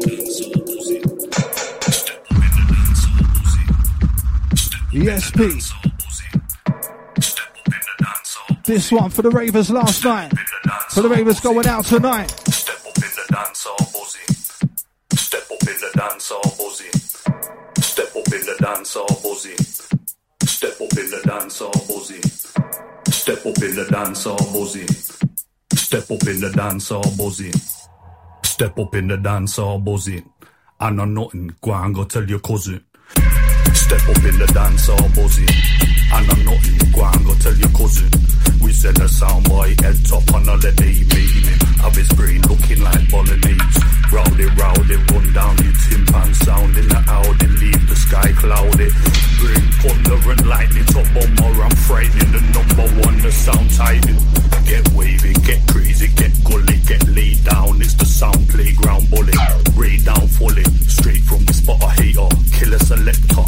ESP. This one for the ravers last night. For the ravers going out tonight. Step up in the dance buzzy. Step up in the dance buzzy. Step up in the dance buzzy. Step up in the dance buzzy. Step up in the dance all buzzy. Step up in the dance all buzzy. Step up in the dance all buzzy. I know nothing, go and go tell your cousin. Step up in the dance all buzzy. I know nothing, go and go tell your cousin. We send a sound boy head top on holiday, him have his brain looking like bolognese. Rowdy, rowdy, run down your timpan sound in the Audi, leave the sky cloudy. Bring thunder and lightning, top bomber, I'm frightening the number one, the sound tightening. Get wavy, get crazy, get gully, get laid down. Sound playground bully. Ray down fully, straight from the spot a hater. Killer selector,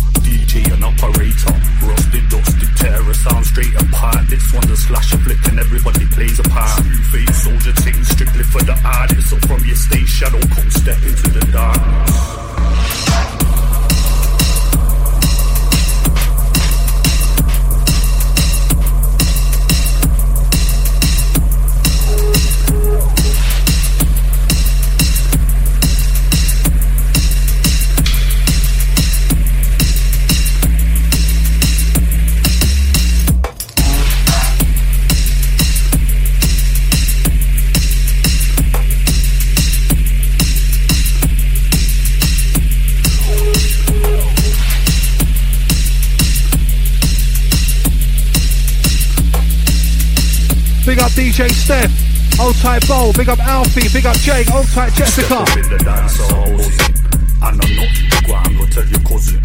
DJ Steph. Old tight Bowl. Big up Alfie. Big up Jake. Old tight Jessica.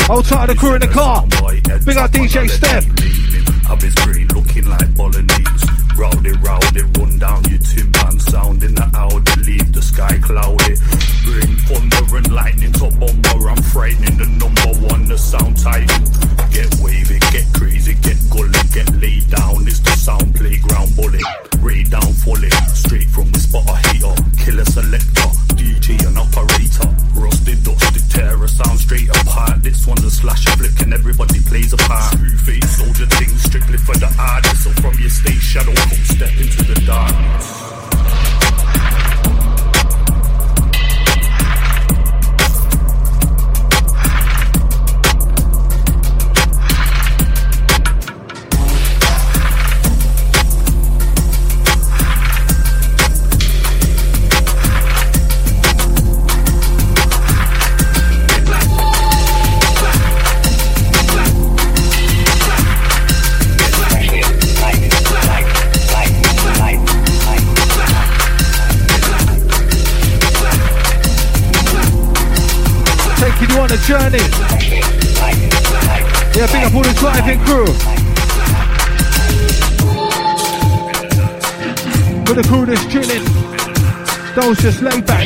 Old tight the crew in the car. Big up DJ Steph. I've his green looking like bolognese. Rowdy, rowdy, run down your timpan sound in the Audi, leave the sky cloudy. Bring thunder and lightning to bomber, I'm frightening the number one, the sound tight. Get wavy, get crazy, get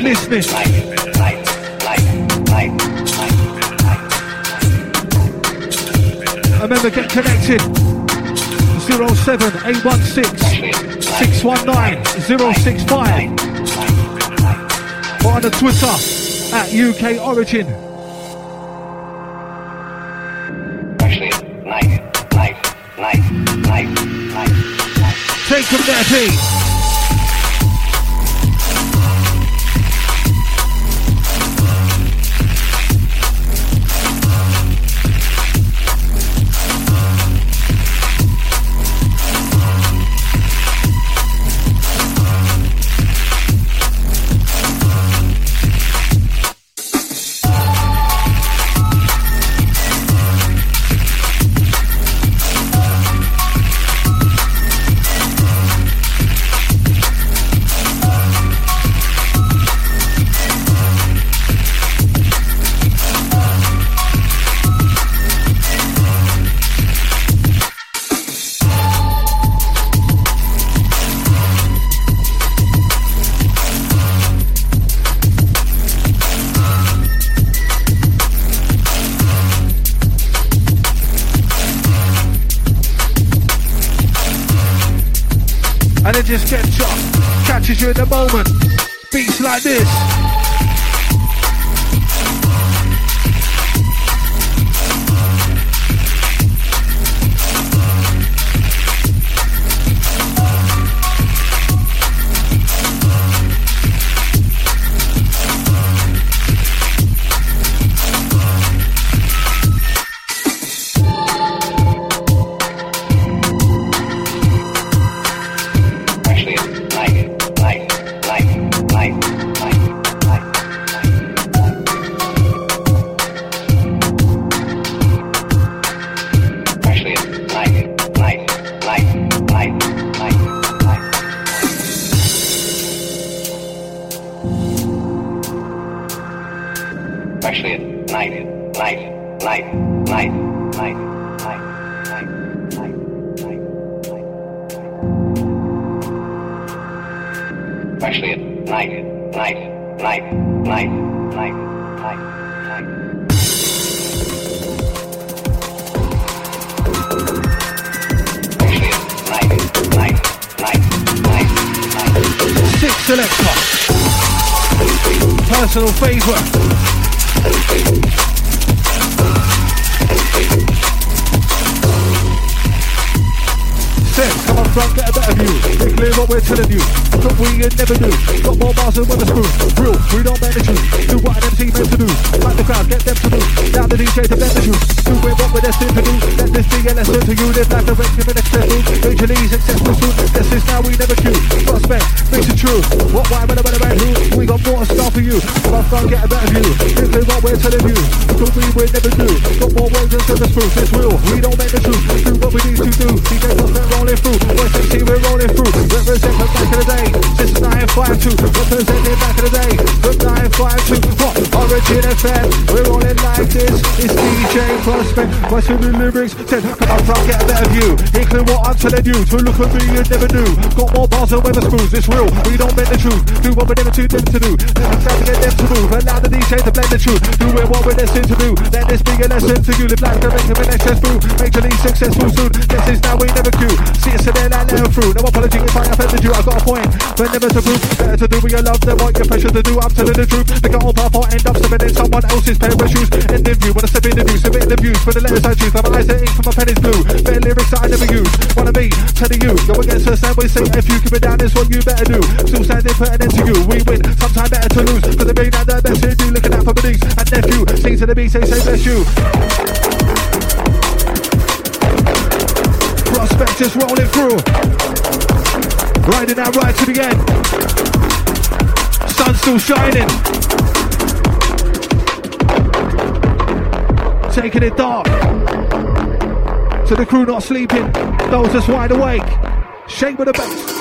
listening. Remember, get connected. 07 816 619 065. Or on the Twitter at UK Origin. Favourite. Set, come on front, get a better view. Be clear what we're telling you. What we never do. Got more bars than with a spoon. Real, we don't bend the truth. Do what an MC meant to do. Like the crowd, get them to move. Now the DJ to bend the truth. Do it what we're destined to do. Let this be a lesson to you. Live like a Benjamin accessible. Visually successful soon. This is now we never choose. Prospect, makes it true. What, why, when, when, when, who? We got more stuff for you. Plus, I'll get a better view. This is what we're telling you. So we will never do. Got more words than service proof. It's real. We don't make the truth. Do what we need to do. DJ Plus, we're rolling through. We're 16, we're rolling through. Represent the back of the day. This is 952. Represent the back of the day. From 952. What? Origin FM. We're rolling like this. It's DJ Prospect. What's in the lyrics? Said, I'm trying to get a better view. Include what I'm telling you. To look at me, you never do. Got more bars than Wetherspoons. It's real. We don't make the truth. Do what we're never to do them to do. Never try to get them to move. Allow the DJ to blend the truth. Doing what we're destined to do. Let this be a lesson to you. Live life to an excess through. Majorly successful soon. This is now we never queue. See us today, I let them through. No apology if I offended you. I got a point, but never to prove. Better to do what you love than what you're pressured to do. I'm telling the truth. The goal path or end up stepping in someone else's pair of shoes. End in view. Wanna step in the view, submit the views for the letters I choose. My eyes are ink for my pen is blue. Better lyrics that I never use. Wanna be telling you. Go against the same way, say if you keep it down, is what you better do. Still standing, putting into you. We win. Sometimes better to lose. Cause they being at the best in you. Looking out for niece and nephew. Sing to the beat, say, say, bless you. Prospectus rolling through. Riding that right to the end. Sun still shining. Taking it dark. To the crew not sleeping. Those that's wide awake. Shake with the bass.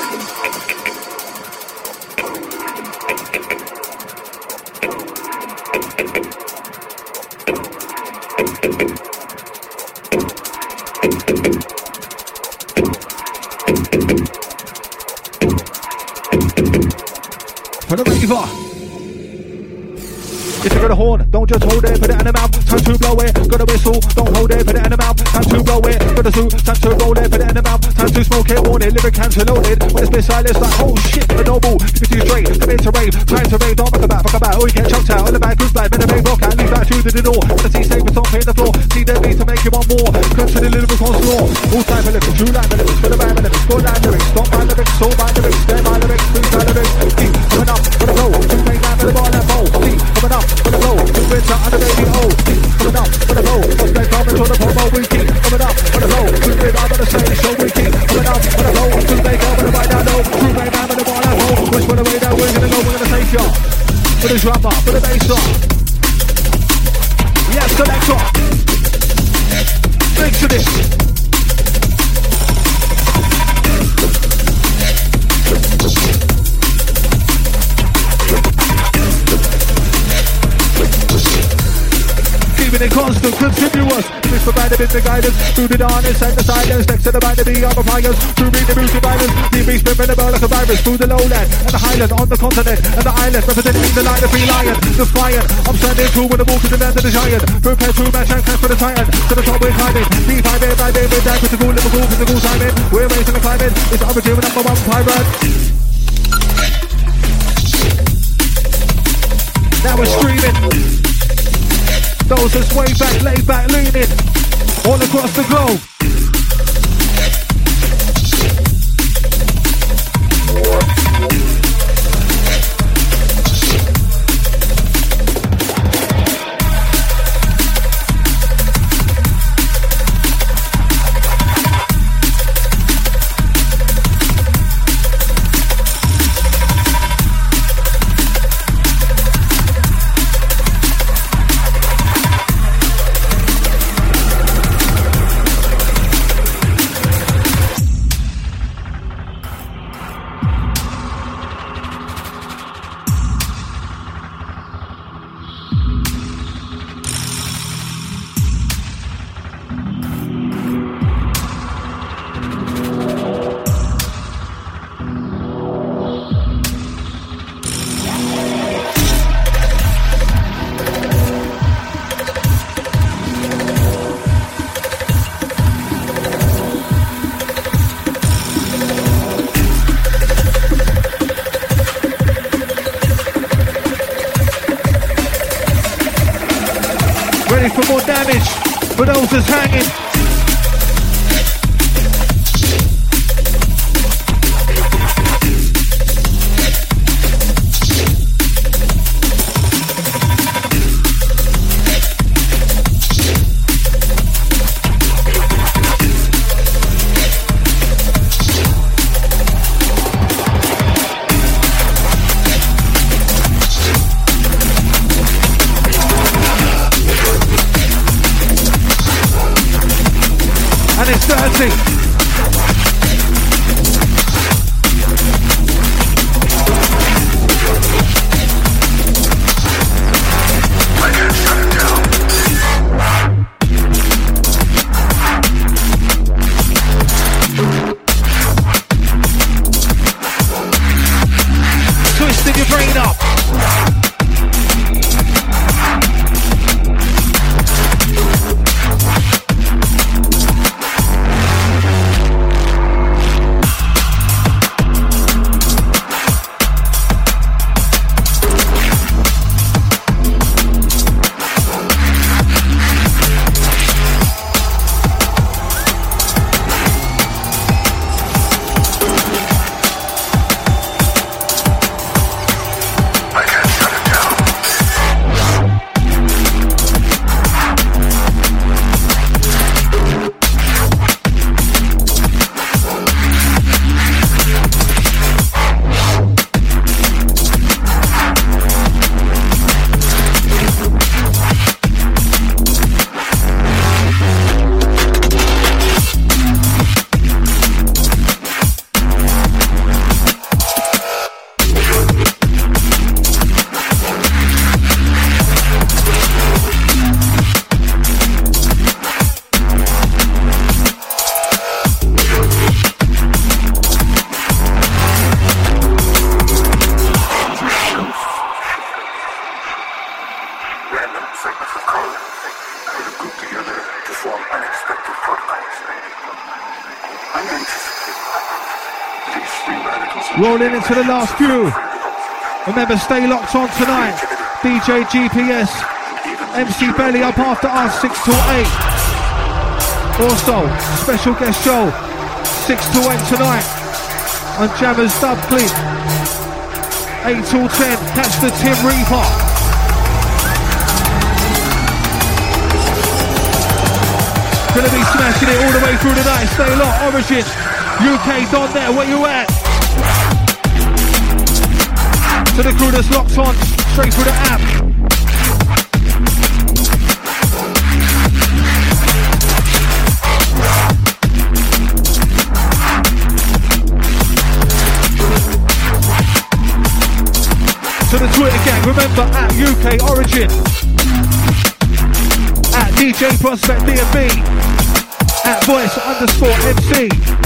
Don't just hold it, put it in the mouth, time to blow it. Got a whistle, don't hold it, put it in the mouth, time to blow it. Got a zoo, time to roll it, put it in the mouth, time to smoke it, warn it, lyric cancer loaded. When it's been silence, like, oh shit, a noble, give it to you straight, come into rave, time to rave, don't fuck about, fuck about, oh you get chucked out, on the back, who's like, better make rock out, leave that through the door. The see safe, it's on hit the floor, see the beat to make you want more. Come to the lyrical onslaught, all time lyrics, true line lyrics, for the band lyrics, go line lyrics, stop my lyrics, lyrics, stare my lyrics, for the drummer, for the bass drum, the guidance. Through the darkness and the silence. Next to the mind of the other fires. To read the music violence. The beast the like a virus. Through the lowland and the highland. On the continent and the island. Representing the light of free. I'm standing true when the walk to the land of the giant. Prepare to match and clash for the titan. To the top we're climbing. Deep high day by day. We're down with the cool Liverpool. The cool timing. We're raising the climbing. It's origin number one pirate. Now we're streaming. Those that's way back, laid back, leaning. All across the globe. For those and it's 30. To the last few. Remember, stay locked on tonight. DJ GPS, MC Belly up after us, 6 to 8. Also, special guest show, 6 to 8 tonight on Jammers Dub Clip. 8 to 10, catch the Tim Reaper. Gonna be smashing it all the way through tonight. Stay locked, Origin. UK Don there, where you at? To the crew that's locked on, straight through the app. To the Twitter gang, remember at UK Origin, at DJ Prospect DNB, at Voice underscore MC.